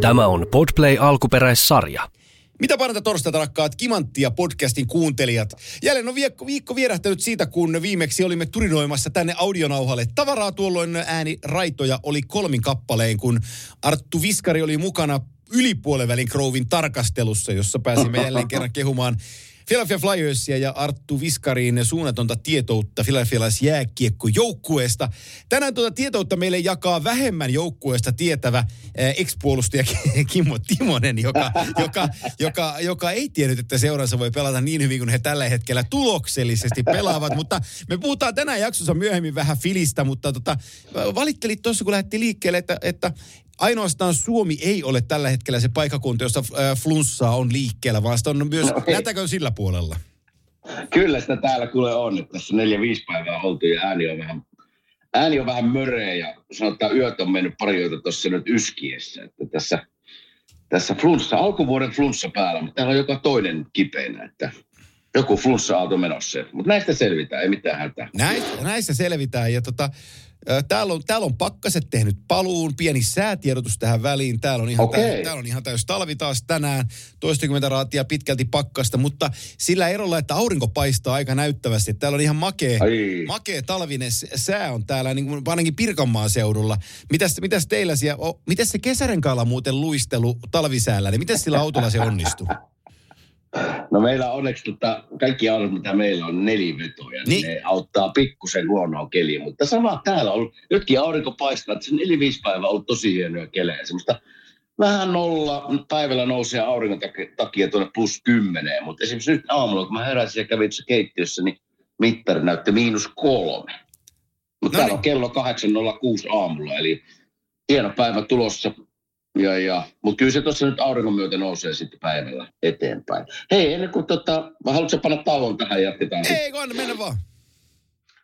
Tämä on Podplay alkuperäissarja. Mitä parantaa torstaita rakkaat Kimanttia podcastin kuuntelijat? Jälleen on viikko, viikko vierähtänyt siitä, kun viimeksi olimme turinoimassa tänne audionauhalle. Tavaraa tuolloin ääni raitoja oli kolmin kappaleen, kun Arttu Viskari oli mukana ylipuolivälin Grovin tarkastelussa, jossa pääsimme jälleen kerran kehumaan Philadelphia Flyersia ja Arttu Viskarin suunnatonta tietoutta Philadelphialais joukkueesta. Tänään tuota tietoutta meille jakaa vähemmän joukkueesta tietävä äh, ex-puolustaja Kimmo Timonen, joka, joka, joka, joka ei tiennyt, että seuransa voi pelata niin hyvin kuin he tällä hetkellä tuloksellisesti pelaavat. Mutta me puhutaan tänään jaksossa myöhemmin vähän filistä, mutta tota, valittelit tuossa, kun lähti liikkeelle, että, että ainoastaan Suomi ei ole tällä hetkellä se paikakunta, jossa äh, flunssaa on liikkeellä, vaan sitä on myös, no, näytäkö sillä puolella? Kyllä sitä täällä kuule on, että tässä neljä, viisi päivää oltu ja ääni on vähän, ääni on vähän möreä ja sanotaan yöt on mennyt pari yötä tuossa nyt yskiessä, että tässä, tässä flunssa, alkuvuoden flunssa päällä, mutta täällä on joka toinen kipeänä, että joku flunssa-aalto menossa. Mutta näistä selvitään, ei mitään hätää. Näistä, näistä selvitään ja tota, Täällä on, täällä on pakkaset tehnyt paluun, pieni säätiedotus tähän väliin. Täällä on ihan, okay. täys, täällä on ihan täys talvi taas tänään, toistakymmentä raatia pitkälti pakkasta, mutta sillä erolla, että aurinko paistaa aika näyttävästi. Täällä on ihan makea, makea talvinen sää on täällä, niin kuin ainakin Pirkanmaan seudulla. Mitäs, mitäs teillä siellä, mitäs se kesärenkaalla muuten luistelu talvisäällä, niin miten sillä autolla se onnistuu? No meillä onneksi tota, kaikki autot, mitä meillä on, nelivetoja, niin, niin ne auttaa pikkusen huonoa keliä. Mutta sama täällä on, nytkin aurinko paistaa, että se neljä viisi päivää on ollut tosi hienoja kelejä. Semmoista vähän nolla päivällä nousee auringon takia tuonne plus kymmeneen. Mutta esimerkiksi nyt aamulla, kun mä heräsin ja kävin tuossa keittiössä, niin mittari näytti miinus kolme. Mutta no täällä niin. on kello 8.06 aamulla, eli hieno päivä tulossa ja, ja, mutta kyllä se tuossa nyt auringon myötä nousee sitten päivällä eteenpäin. Hei, ennen kuin tota, haluatko panna tauon tähän jatketaan? Ei, kun mennä vaan.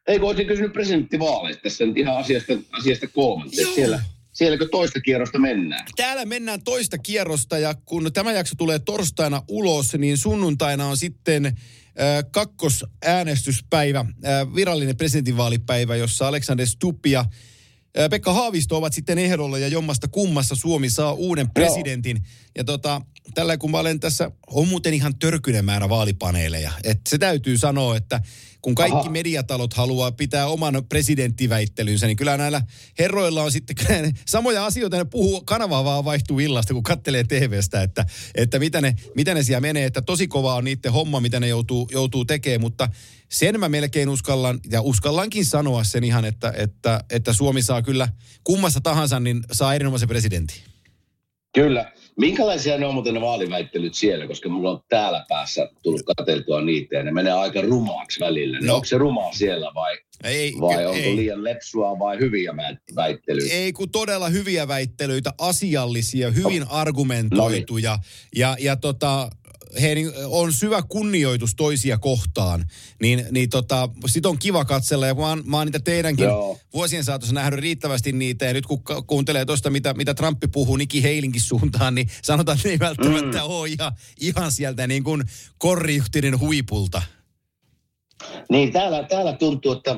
Ei, kun olisin kysynyt presidenttivaaleista tässä nyt ihan asiasta, asiasta kolmanteen. Siellä, sielläkö toista kierrosta mennään? Täällä mennään toista kierrosta ja kun tämä jakso tulee torstaina ulos, niin sunnuntaina on sitten äh, kakkosäänestyspäivä, äh, virallinen presidentinvaalipäivä, jossa Alexander Stubb ja Pekka Haavisto ovat sitten ehdolla ja jommasta kummassa Suomi saa uuden presidentin. Joo. Ja tota, tällä kun mä olen tässä, on muuten ihan törkynen määrä vaalipaneeleja. Et se täytyy sanoa, että kun kaikki Aha. mediatalot haluaa pitää oman presidenttiväittelynsä, niin kyllä näillä herroilla on sitten samoja asioita, ne puhuu, kanavaa vaan vaihtuu illasta, kun kattelee TVstä, että, että mitä, ne, mitä ne siellä menee, että tosi kova on niiden homma, mitä ne joutuu, joutuu tekemään, mutta sen mä melkein uskallan, ja uskallankin sanoa sen ihan, että, että, että Suomi saa kyllä kummassa tahansa, niin saa erinomaisen presidentin. Kyllä. Minkälaisia ne on muuten ne vaaliväittelyt siellä, koska mulla on täällä päässä tullut katseltua niitä ja ne menee aika rumaaksi välillä. No. Onko se rumaa siellä vai, ei, vai onko ei. liian lepsua vai hyviä väittelyitä? Ei kun todella hyviä väittelyitä, asiallisia, hyvin no. argumentoituja. No niin. Ja, ja tota, he niin, on syvä kunnioitus toisia kohtaan, niin, niin tota, sit on kiva katsella. Ja mä oon, mä oon niitä teidänkin Joo. vuosien saatossa nähnyt riittävästi niitä. Ja nyt kun kuuntelee tuosta, mitä, mitä Trumpi puhuu Niki Heilinkin suuntaan, niin sanotaan, että ei välttämättä mm. ole ihan, ihan sieltä niin kuin korriuhtinen huipulta. Niin, täällä, täällä tuntuu, että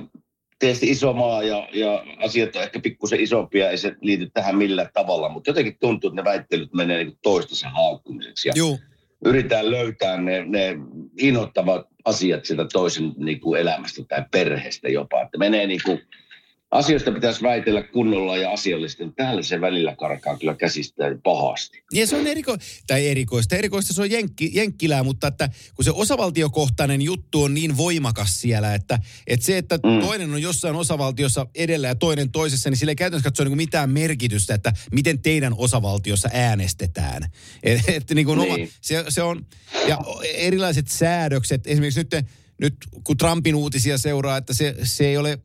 tietysti iso maa ja, ja asiat on ehkä pikkusen isompia, ei se liity tähän millään tavalla, mutta jotenkin tuntuu, että ne väittelyt menee niin toistensa haukkumiseksi. Ja Joo yritetään löytää ne, ne innoittavat asiat sieltä toisen niin kuin elämästä tai perheestä jopa. Että menee niin kuin, asioista pitäisi väitellä kunnolla ja asiallisesti, mutta täällä se välillä karkaa kyllä käsistä pahasti. Ja se on eriko, tai erikoista. Erikoista se on jenkki, jenkkilää, mutta että kun se osavaltiokohtainen juttu on niin voimakas siellä, että, että se, että mm. toinen on jossain osavaltiossa edellä ja toinen toisessa, niin sillä ei käytännössä katsoa niin mitään merkitystä, että miten teidän osavaltiossa äänestetään. Et, et niin kuin niin. Oma, se, se on, ja erilaiset säädökset, esimerkiksi nyt nyt kun Trumpin uutisia seuraa, että se, se ei ole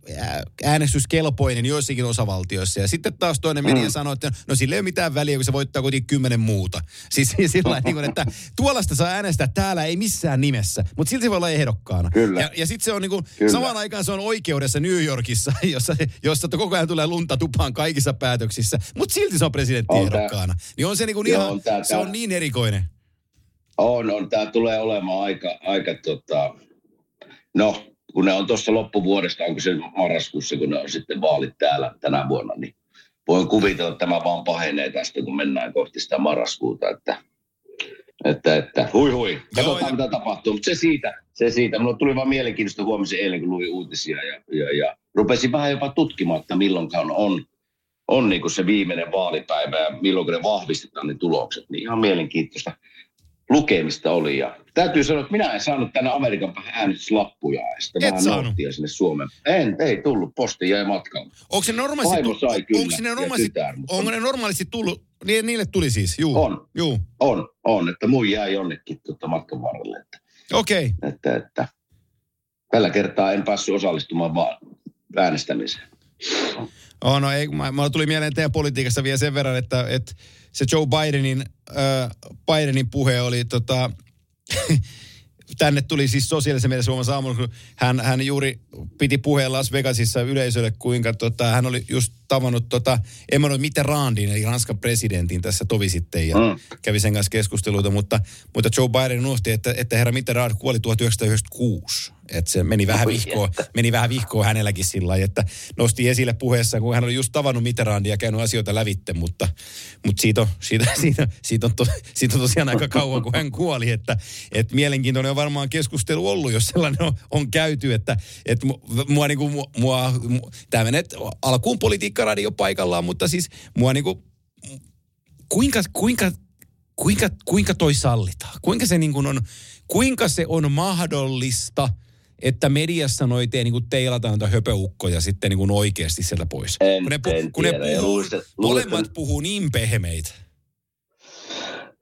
äänestyskelpoinen joissakin osavaltioissa. Ja sitten taas toinen media mm. sanoo, että no sillä ei ole mitään väliä, kun se voittaa kuitenkin kymmenen muuta. Siis, sillä niin kuin, että tuollaista saa äänestää täällä ei missään nimessä, mutta silti se voi olla ehdokkaana. Kyllä. Ja, ja sitten se on niin kuin, samaan aikaan se on oikeudessa New Yorkissa, jossa, jossa koko ajan tulee lunta tupaan kaikissa päätöksissä, mutta silti se on presidenttiehdokkaana. Niin on se niin kuin Joo, ihan, on tää, se on niin erikoinen. On, on. Tämä tulee olemaan aika, aika tota, no, kun ne on tuossa loppuvuodesta, onko se marraskuussa, kun ne on sitten vaalit täällä tänä vuonna, niin voin kuvitella, että tämä vaan pahenee tästä, kun mennään kohti sitä marraskuuta, että että, että hui hui, katsotaan Joo, mitä tapahtuu. Mutta se siitä, se siitä. Minulla tuli vaan mielenkiintoista huomisen eilen, kun luin uutisia ja, ja, ja rupesin vähän jopa tutkimaan, että milloinkaan on, on niin kuin se viimeinen vaalipäivä ja milloin ne vahvistetaan ne tulokset. Niin ihan mielenkiintoista lukemista oli. Ja täytyy sanoa, että minä en saanut tänne Amerikan päähän äänestyslappuja. Ja sitten Et saanut? sinne Suomeen. En, ei tullut. Posti jäi matkalla. Onko se normaalisti, sai kyllä, onko ne normaalisti, tytär, mutta... onko ne normaalisti tullut? Niin, niille tuli siis, juu. On, juu. on, on, että muu jäi jonnekin tuota matkan varrelle. Että, Okei. Okay. Että, että, tällä kertaa en päässyt osallistumaan vaan äänestämiseen. Oh, no ei, mä, mä tuli mieleen teidän politiikassa vielä sen verran, että, että se Joe Bidenin, äh, Bidenin puhe oli tota, tänne tuli siis sosiaalisen mediassa Suomessa aamulla, kun hän, hän juuri piti puheen Las Vegasissa yleisölle, kuinka tota, hän oli just tavannut tota, Emmanuel Mitterrandin, eli Ranskan presidentin tässä tovi sitten, ja mm. kävi sen kanssa keskusteluita, mutta, mutta Joe Biden nuosti, että, että herra Mitterrand kuoli 1996. Että se meni vähän, vihkoon, meni vähän vihkoon hänelläkin sillä lailla, että nosti esille puheessa, kun hän oli just tavannut Mitterrandia ja käynyt asioita lävitte, mutta, mutta siitä, on, siitä, siitä, siitä, on to, siitä on tosiaan aika kauan, kun hän kuoli, että, että mielenkiintoinen on varmaan keskustelu ollut, jos sellainen on, on käyty, että, että mua, niin kuin, mua, mua tämä menee alkuun politiikkaradio paikallaan, mutta siis mua niin kuin, kuinka, kuinka, kuinka, kuinka toi sallitaan? Kuinka se niin kuin on, kuinka se on mahdollista – että mediassa noi tee niin teilataan noita höpöukkoja sitten niin kuin oikeasti sieltä pois. En, kun ne, pu- en kun tiedä. ne puhuu, luulista, molemmat puhuu niin pehmeitä.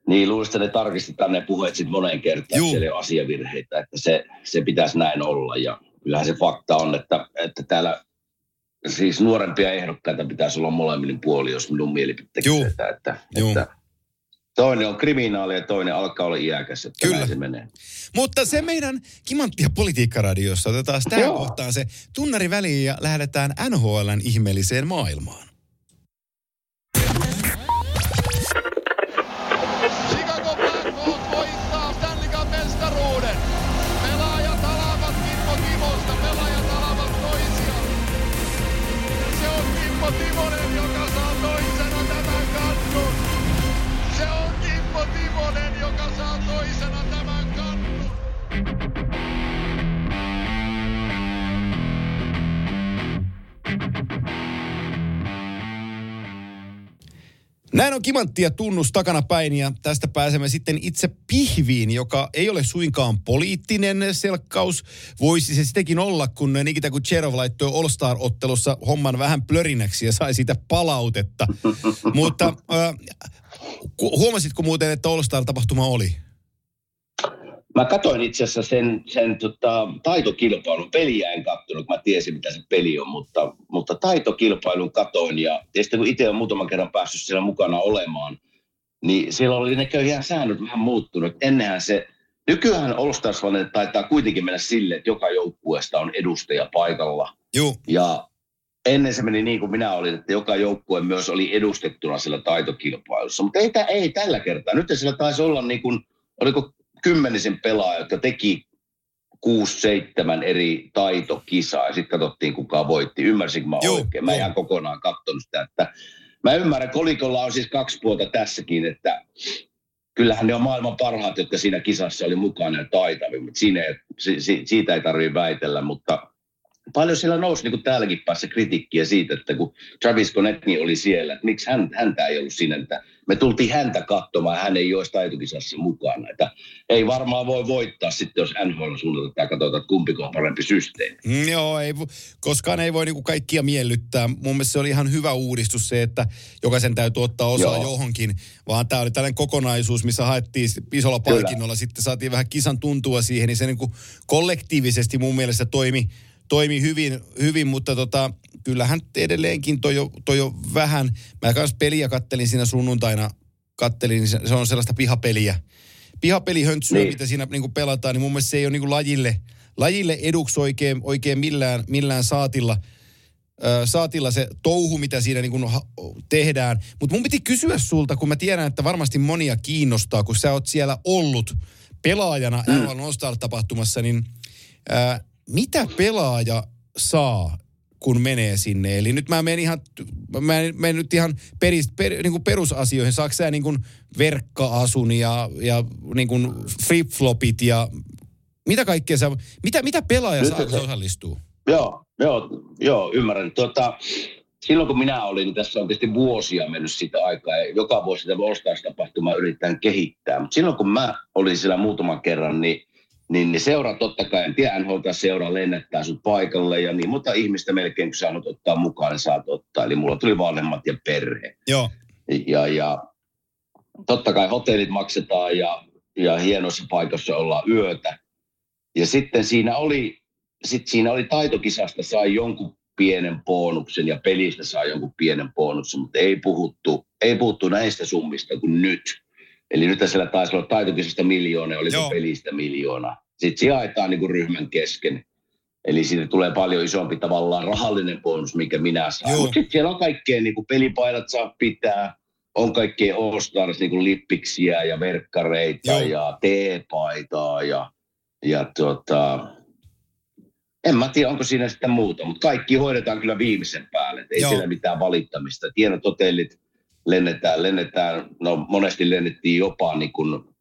Niin, luulisin, että ne tarkistetaan ne puheet sitten moneen kertaan, Juu. siellä ole asiavirheitä, että se, se pitäisi näin olla. Ja kyllähän se fakta on, että, että täällä siis nuorempia ehdokkaita pitäisi olla molemmin puoli, jos minun mielipiteeksi. Että, että, että Toinen on kriminaali ja toinen alkaa olla iäkäs. Että Kyllä. se menee. Mutta se meidän kimanttia politiikkaradiossa otetaan tähän kohtaan se tunnari väliin ja lähdetään NHLn ihmeelliseen maailmaan. Näin on kimanttia tunnus takanapäin ja tästä pääsemme sitten itse pihviin, joka ei ole suinkaan poliittinen selkkaus. Voisi se sitäkin olla, kun Nikita Kucherov laittoi All-Star-ottelussa homman vähän plörinäksi ja sai siitä palautetta. Mutta äh, huomasitko muuten, että All-Star-tapahtuma oli? Mä katsoin itse asiassa sen, sen tota, taitokilpailun. Peliä en katsonut, mä tiesin mitä se peli on, mutta, mutta taitokilpailun katoin. Ja sitten kun itse olen muutaman kerran päässyt siellä mukana olemaan, niin siellä oli näköjään säännöt vähän muuttunut. Ennenhän se, nykyään All Stars taitaa kuitenkin mennä sille, että joka joukkueesta on edustaja paikalla. Joo. Ja ennen se meni niin kuin minä olin, että joka joukkue myös oli edustettuna sillä taitokilpailussa. Mutta ei, ei tällä kertaa. Nyt siellä taisi olla niin kuin, oliko kymmenisen pelaajaa, jotka teki kuusi, seitsemän eri taitokisaa ja sitten katsottiin kuka voitti. Ymmärsinkö mä Joo, oikein? Mä ihan kokonaan katsonut sitä, että mä ymmärrän, kolikolla on siis kaksi puolta tässäkin, että kyllähän ne on maailman parhaat, jotka siinä kisassa oli mukana ja taitavimmat. Siinä ei, si, siitä ei tarvitse väitellä, mutta paljon siellä nousi niin kuin täälläkin päässä kritiikkiä siitä, että kun Travis Connectni oli siellä, että miksi hän, häntä ei ollut siinä, että me tultiin häntä katsomaan, hän ei olisi taitokisassa mukana. Että ei varmaan voi voittaa sitten, jos NHL suunnalta tai katsotaan, että kumpi on parempi systeemi. Mm, joo, ei, koskaan ei voi niinku kaikkia miellyttää. Mun mielestä se oli ihan hyvä uudistus se, että jokaisen täytyy ottaa osaa joo. johonkin, vaan tämä oli tällainen kokonaisuus, missä haettiin isolla palkinnolla, Kyllä. sitten saatiin vähän kisan tuntua siihen, niin se niinku kollektiivisesti mun mielestä toimi toimi hyvin, hyvin mutta tota, kyllähän edelleenkin toi jo, toi jo vähän. Mä kanssa peliä kattelin siinä sunnuntaina, kattelin, niin se, se on sellaista pihapeliä. Pihapelihöntsyä, niin. mitä siinä niin pelataan, niin mun mielestä se ei ole niin lajille, lajille eduksi oikein, oikein millään, millään saatilla saatilla se touhu, mitä siinä niin kuin tehdään. Mutta mun piti kysyä sulta, kun mä tiedän, että varmasti monia kiinnostaa, kun sä oot siellä ollut pelaajana mm. tapahtumassa niin ää, mitä pelaaja saa, kun menee sinne. Eli nyt mä menen ihan, mä menen nyt ihan peris, per, niin kuin perusasioihin. Saako sä niin kuin verkka-asun ja, ja niin kuin flip-flopit ja mitä kaikkea sä, mitä, mitä pelaaja saa, kun osallistuu? Joo, joo, joo, ymmärrän. Tuota, silloin kun minä olin, niin tässä on tietysti vuosia mennyt sitä aikaa ja joka vuosi sitä All-Stars-tapahtumaa yritetään kehittää. Mutta silloin kun mä olin siellä muutaman kerran, niin niin, niin seura totta kai, en tiedä, NHL seura lennättää sut paikalle ja niin mutta ihmistä melkein kun saanut ottaa mukaan, niin saat ottaa. Eli mulla tuli vanhemmat ja perhe. Joo. Ja, ja totta kai hotellit maksetaan ja, ja hienossa paikassa ollaan yötä. Ja sitten siinä oli, sit siinä oli taitokisasta sai jonkun pienen bonuksen ja pelistä saa jonkun pienen bonuksen, mutta ei puhuttu, ei puhuttu näistä summista kuin nyt. Eli nyt siellä taisi olla taitokisasta miljoona, oli pelistä miljoona. Sitten se jaetaan niin kuin ryhmän kesken. Eli siitä tulee paljon isompi tavallaan rahallinen bonus, mikä minä saan. Mutta sitten siellä on kaikkea, niin kuin pelipaidat saa pitää, on kaikkea All Stars, niin kuin lippiksiä ja verkkareita Joo. ja teepaitaa ja, ja tota, en mä tiedä, onko siinä sitten muuta, mutta kaikki hoidetaan kyllä viimeisen päälle. ei Joo. siellä mitään valittamista. Tiedät hotellit, lennetään, lennetään, no monesti lennettiin jopa niin kuin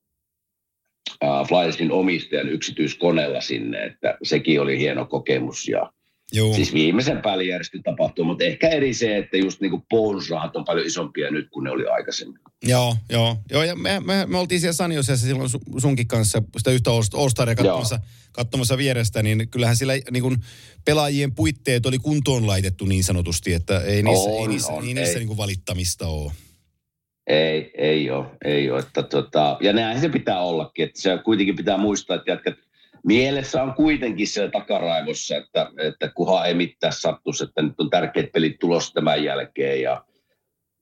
Flyersin omistajan yksityiskoneella sinne, että sekin oli hieno kokemus ja Joo. Siis viimeisen päälle järjesty tapahtuu, mutta ehkä eri se, että just niin kuin bonusrahat on paljon isompia nyt kuin ne oli aikaisemmin. Joo, joo. joo ja me, me, me oltiin siellä Saniosessa silloin sunkin kanssa sitä yhtä All-Staria katsomassa, katsomassa vierestä, niin kyllähän sillä niin kuin pelaajien puitteet oli kuntoon laitettu niin sanotusti, että ei niissä, on, ei niissä, on, ei niissä ei. Niin valittamista ole. Ei, ei ole, ei ole. Että tota, ja näin se pitää ollakin, että se kuitenkin pitää muistaa, että jatkat, mielessä on kuitenkin se takaraivossa, että, että kuhan ei mitään sattuisi, että nyt on tärkeät pelit tulossa tämän jälkeen ja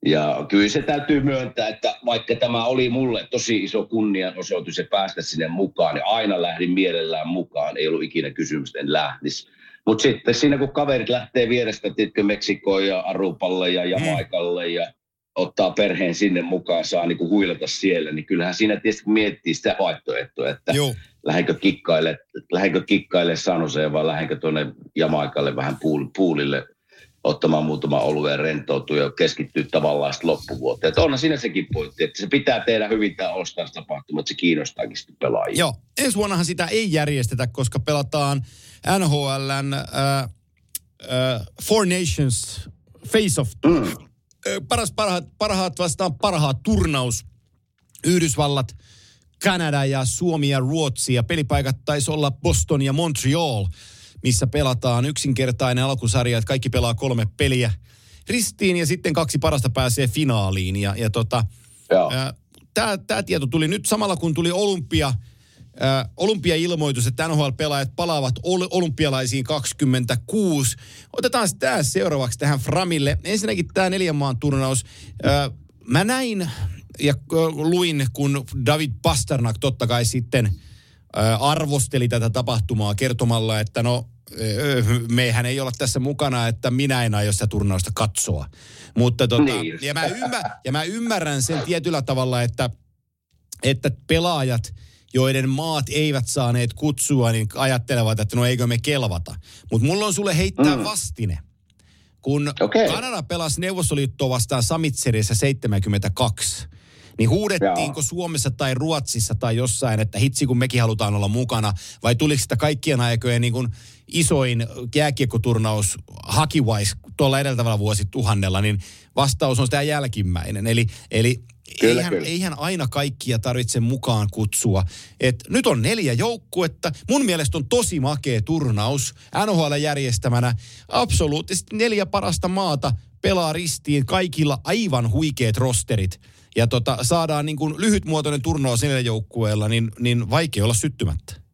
ja kyllä se täytyy myöntää, että vaikka tämä oli mulle tosi iso kunnianosoitus ja päästä sinne mukaan, niin aina lähdin mielellään mukaan. Ei ollut ikinä kysymystä, en lähtisi. Mutta sitten siinä kun kaverit lähtee vierestä, tiedätkö, Meksikoon ja Arupalle ja Jamaikalle ja ottaa perheen sinne mukaan, saa niin kuin huilata siellä, niin kyllähän siinä tietysti miettii sitä vaihtoehtoa, että Joo. lähdenkö kikkaille, lähdenkö kikkaille Sanoseen vai lähdenkö tuonne Jamaikalle vähän puul, puulille ottamaan muutama oluen rentoutua ja keskittyä tavallaan sitten loppuvuoteen. Että onhan siinä sekin pointti, että se pitää tehdä hyvin tämä tapahtuma, että se kiinnostaakin sitten pelaajia. Joo, ensi vuonnahan sitä ei järjestetä, koska pelataan NHLn äh, äh, Four Nations Face-Off. Mm. Paras parhaat, parhaat vastaan parhaat turnaus. Yhdysvallat, Kanada ja Suomi ja Ruotsi ja pelipaikat taisi olla Boston ja Montreal – missä pelataan yksinkertainen alkusarja, että kaikki pelaa kolme peliä ristiin ja sitten kaksi parasta pääsee finaaliin. Ja, ja tota, tämä tieto tuli nyt samalla kun tuli olympia, olympia-ilmoitus, että NHL-pelaajat palaavat ol, olympialaisiin 26. Otetaan tämä seuraavaksi tähän Framille. Ensinnäkin tämä neljän maan turnaus. Ää, mä näin ja luin, kun David Pasternak totta kai sitten – arvosteli tätä tapahtumaa kertomalla, että no meihän ei olla tässä mukana, että minä en aio sitä turnausta katsoa. Mutta tota, niin. ja, mä ymmär, ja mä ymmärrän sen tietyllä tavalla, että, että pelaajat, joiden maat eivät saaneet kutsua, niin ajattelevat, että no eikö me kelvata. Mutta mulla on sulle heittää mm. vastine. Kun okay. Kanada pelasi Neuvostoliittoa vastaan Samitserissä 72, niin huudettiinko Joo. Suomessa tai Ruotsissa tai jossain, että hitsi kun mekin halutaan olla mukana, vai tuliko sitä kaikkien aikojen niin kuin isoin jääkiekkoturnaus Hakiwais tuolla edeltävällä vuosituhannella, niin vastaus on sitä jälkimmäinen. Eli, eli Kyllä, eihän, kyllä. eihän aina kaikkia tarvitse mukaan kutsua. Et nyt on neljä joukkuetta. Mun mielestä on tosi makea turnaus. NHL järjestämänä absoluuttisesti neljä parasta maata pelaa ristiin kaikilla aivan huikeat rosterit ja tota, saadaan niin kuin lyhytmuotoinen turnaus neljällä joukkueella, niin, niin vaikea olla syttymättä.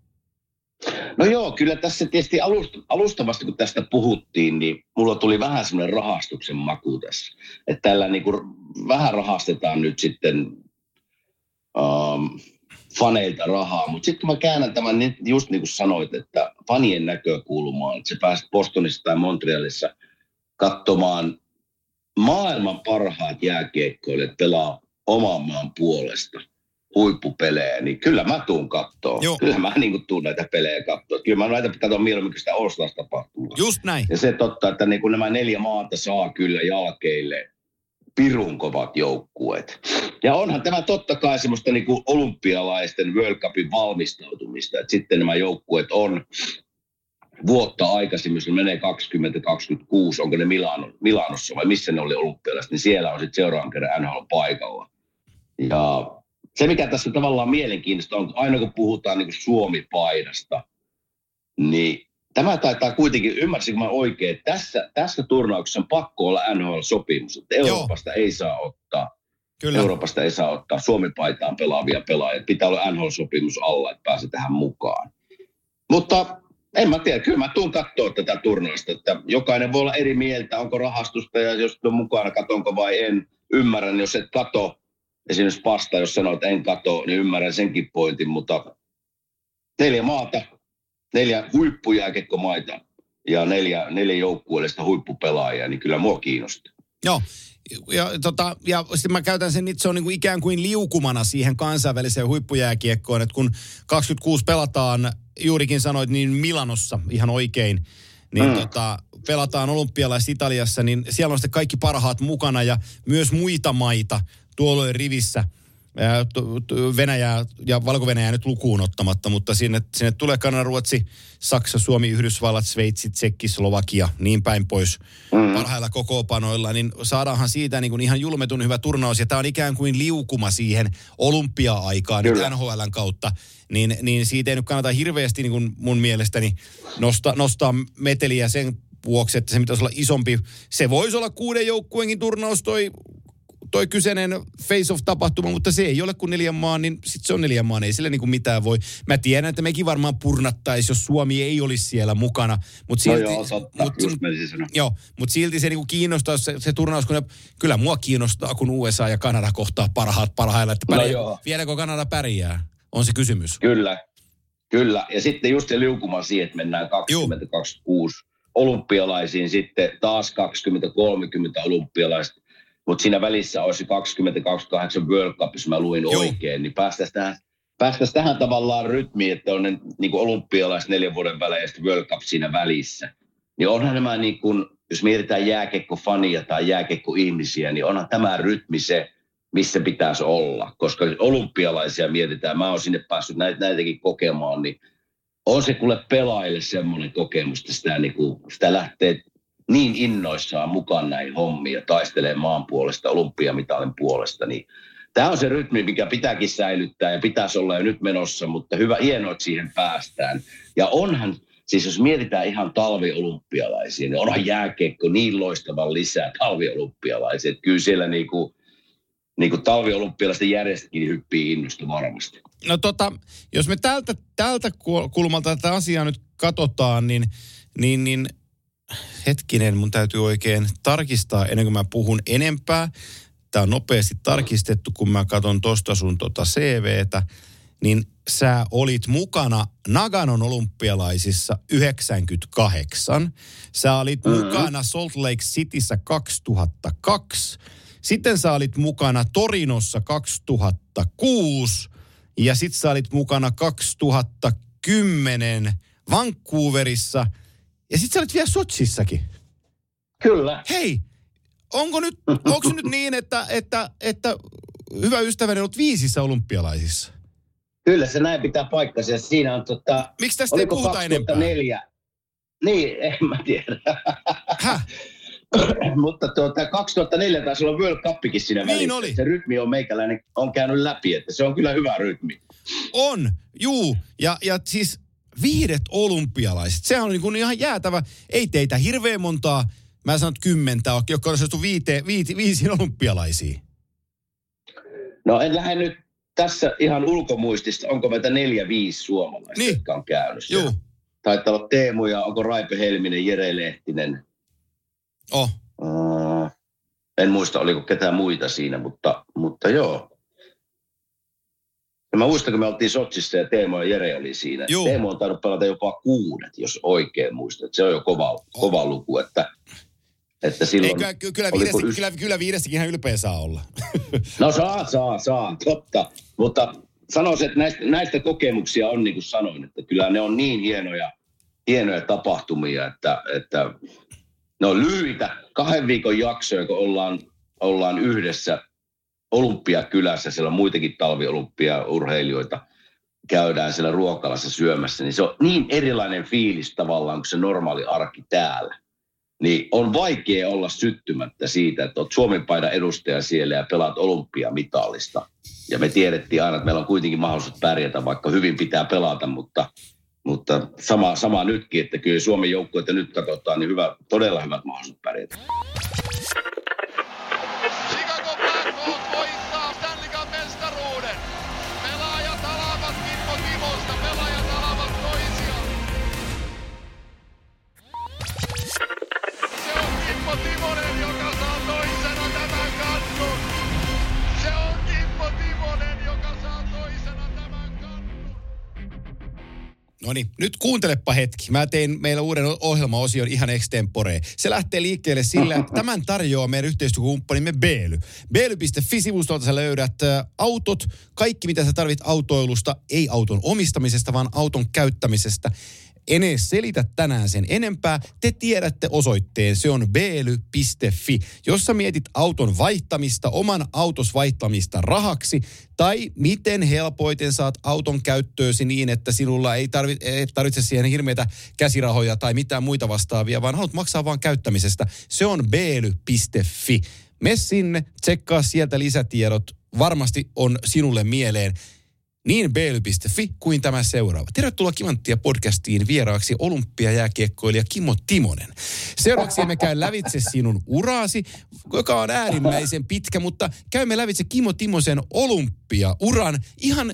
No joo, kyllä tässä tietysti alust, alustavasti, kun tästä puhuttiin, niin mulla tuli vähän semmoinen rahastuksen maku tässä. Että tällä niin kuin vähän rahastetaan nyt sitten um, faneilta rahaa. Mutta sitten kun mä käännän tämän, niin just niin kuin sanoit, että fanien näkökulmaan, että sä pääset Bostonissa tai Montrealissa katsomaan maailman parhaat jääkiekkoilijat pelaa oman maan puolesta huippupelejä, niin kyllä mä tuun kattoo. Joo. Kyllä mä niin kuin tuun näitä pelejä kattoo. Kyllä mä näitä katson mieluummin kuin sitä Oslas-tapahtumaa. Just näin. Ja se totta, että niin kuin nämä neljä maata saa kyllä jalkeille pirun kovat joukkueet. Ja onhan tämä totta kai semmoista niin kuin olympialaisten World Cupin valmistautumista, että sitten nämä joukkueet on vuotta aikaisemmin, jos menee 2026, onko ne Milano, Milanossa vai missä ne oli olympialaiset, niin siellä on sitten seuraavan kerran NHL paikalla. Ja se, mikä tässä tavallaan mielenkiintoista on, aina kun puhutaan niin Suomi-paidasta, niin tämä taitaa kuitenkin, ymmärsinkö mä oikein, että tässä, tässä turnauksessa on pakko olla NHL-sopimus, että Euroopasta Joo. ei saa ottaa. Kyllä. Euroopasta ei saa ottaa Suomi-paitaan pelaavia pelaajia. Pitää olla NHL-sopimus alla, että pääsee tähän mukaan. Mutta en mä tiedä, kyllä mä tuun katsoa tätä turnausta, että jokainen voi olla eri mieltä, onko rahastusta ja jos on mukana, katonko vai en. Ymmärrän, jos et kato, esimerkiksi pasta, jos sanoo, että en kato, niin ymmärrän senkin pointin, mutta neljä maata, neljä huippujääkekkomaita ja neljä, neljä joukkueellista huippupelaajaa, niin kyllä mua kiinnostaa. Joo, ja, tota, ja sitten mä käytän sen, että se on niin kuin ikään kuin liukumana siihen kansainväliseen huippujääkiekkoon, että kun 26 pelataan, juurikin sanoit, niin Milanossa ihan oikein, niin mm. tota, pelataan olympialais Italiassa, niin siellä on sitten kaikki parhaat mukana ja myös muita maita tuolloin rivissä – Venäjää ja valko nyt lukuun ottamatta, mutta sinne, sinne tulee Kanada, Ruotsi, Saksa, Suomi, Yhdysvallat, Sveitsi, Tsekki, Slovakia, niin päin pois mm. parhailla kokoopanoilla, niin saadaanhan siitä niin kuin ihan julmetun hyvä turnaus, ja tämä on ikään kuin liukuma siihen olympia-aikaan nyt NHLn kautta, niin, niin siitä ei nyt kannata hirveästi niin kuin mun mielestäni nostaa, nostaa meteliä sen vuoksi, että se pitäisi olla isompi. Se voisi olla kuuden joukkueenkin turnaus toi toi kyseinen face-off-tapahtuma, mutta se ei ole kuin neljän maan, niin sitten se on neljän maan, ei sille niin kuin mitään voi. Mä tiedän, että mekin varmaan purnattaisi, jos Suomi ei olisi siellä mukana, mutta no silti... No joo, totta, mut, just Joo, mutta silti se niin kuin kiinnostaa se, se turnaus, kun ne, kyllä mua kiinnostaa, kun USA ja Kanada kohtaa parhaat parhailla, että no pärjää, no vieläkö Kanada pärjää, on se kysymys. Kyllä, kyllä. Ja sitten just se liukuma siihen, että mennään 2026 olympialaisiin, sitten taas 2030 olympialaiset mutta siinä välissä olisi 2028 World Cup, jos mä luin Joo. oikein, niin päästäisiin tähän, päästäisi tähän tavallaan rytmiin, että on ne niin kuin olympialaiset neljän vuoden välein ja sitten World Cup siinä välissä. Niin onhan nämä, niin kuin, jos mietitään jääkekko-fania tai jääkekko-ihmisiä, niin onhan tämä rytmi se, missä pitäisi olla. Koska olympialaisia mietitään, mä oon sinne päässyt näitä, näitäkin kokemaan, niin on se kuule pelaajille semmoinen kokemus, että sitä, niin kuin, sitä lähtee niin innoissaan mukaan näihin hommiin ja taistelee maan puolesta, olympiamitalin puolesta, niin tämä on se rytmi, mikä pitääkin säilyttää ja pitäisi olla jo nyt menossa, mutta hyvä, hienoa, että siihen päästään. Ja onhan, siis jos mietitään ihan talviolympialaisia, niin onhan jääkeikko niin loistavan lisää talviolympialaisia, että kyllä siellä niinku, niinku talviolympialaisten järjestäkin hyppii innosta varmasti. No tota, jos me tältä, tältä kulmalta tätä asiaa nyt katsotaan, niin, niin, niin hetkinen, mun täytyy oikein tarkistaa ennen kuin mä puhun enempää. Tämä on nopeasti tarkistettu, kun mä katson tosta sun tota CVtä. Niin sä olit mukana Naganon olympialaisissa 98. Sä olit mm-hmm. mukana Salt Lake Cityssä 2002. Sitten sä olit mukana Torinossa 2006. Ja sitten sä olit mukana 2010 Vancouverissa – ja sit sä olit vielä Sotsissakin. Kyllä. Hei, onko nyt, onko nyt niin, että, että, että hyvä ystäväni on viisissä olympialaisissa? Kyllä se näin pitää paikkansa. Ja siinä on tota... Miksi tästä ei puhuta 2004? enempää? Niin, en mä tiedä. Häh? Mutta tuota, 2004 taisi olla World Cupikin siinä niin välissä. oli. Se rytmi on meikäläinen, on käynyt läpi, että se on kyllä hyvä rytmi. On, juu. Ja, ja siis viidet olympialaiset. Sehän on niin kuin ihan jäätävä. Ei teitä hirveän montaa, mä sanon kymmentä, jotka on osallistu viite, viisi, viisi olympialaisiin. No en lähde nyt tässä ihan ulkomuistista, onko meitä neljä, viisi suomalaista, niin. jotka on käynyt Joo. Taitaa olla Teemu ja onko Raipe Helminen, Jere Lehtinen. Oh. Uh, en muista, oliko ketään muita siinä, mutta, mutta joo. Ja mä muistan, kun me oltiin Sotsissa ja Teemo ja Jere oli siinä. Juu. Teemo on tainnut pelata jopa kuudet, jos oikein muistat. Se on jo kova, kova luku, että, että silloin... Ei, kyllä, kyllä, viidesti, kyllä, kyllä viidestikin ihan ylpeä saa olla. no saa, saa, saa, totta. Mutta sanoisin, että näistä, näistä kokemuksia on niin kuin sanoin, että kyllä ne on niin hienoja, hienoja tapahtumia, että, että ne on lyhyitä kahden viikon jaksoja, kun ollaan, ollaan yhdessä Olympiakylässä, siellä on muitakin talviolumpia urheilijoita, käydään siellä ruokalassa syömässä, niin se on niin erilainen fiilis tavallaan kuin se normaali arki täällä. Niin on vaikea olla syttymättä siitä, että olet Suomen paidan edustaja siellä ja pelaat olympiamitalista. Ja me tiedettiin aina, että meillä on kuitenkin mahdollisuus pärjätä, vaikka hyvin pitää pelata, mutta, mutta sama, sama nytkin, että kyllä Suomen joukkueita nyt katsotaan, niin hyvä, todella hyvät mahdollisuudet pärjätä. No niin, nyt kuuntelepa hetki. Mä tein meillä uuden ohjelmaosion ihan extempore. Se lähtee liikkeelle sillä, että tämän tarjoaa meidän yhteistyökumppanimme Beely. Beely.fi-sivustolta sä löydät autot, kaikki mitä sä tarvit autoilusta, ei auton omistamisesta, vaan auton käyttämisestä en edes selitä tänään sen enempää. Te tiedätte osoitteen, se on beely.fi. Jos sä mietit auton vaihtamista, oman autos vaihtamista rahaksi, tai miten helpoiten saat auton käyttöösi niin, että sinulla ei tarvi, ei tarvitse siihen hirveitä käsirahoja tai mitään muita vastaavia, vaan haluat maksaa vaan käyttämisestä. Se on beely.fi. Me sinne, tsekkaa sieltä lisätiedot. Varmasti on sinulle mieleen niin bl.fi kuin tämä seuraava. Tervetuloa Kimanttia podcastiin vieraaksi olympiajääkiekkoilija Kimmo Timonen. Seuraavaksi me käy lävitse sinun uraasi, joka on äärimmäisen pitkä, mutta käymme lävitse Kimmo Timosen olympia-uran ihan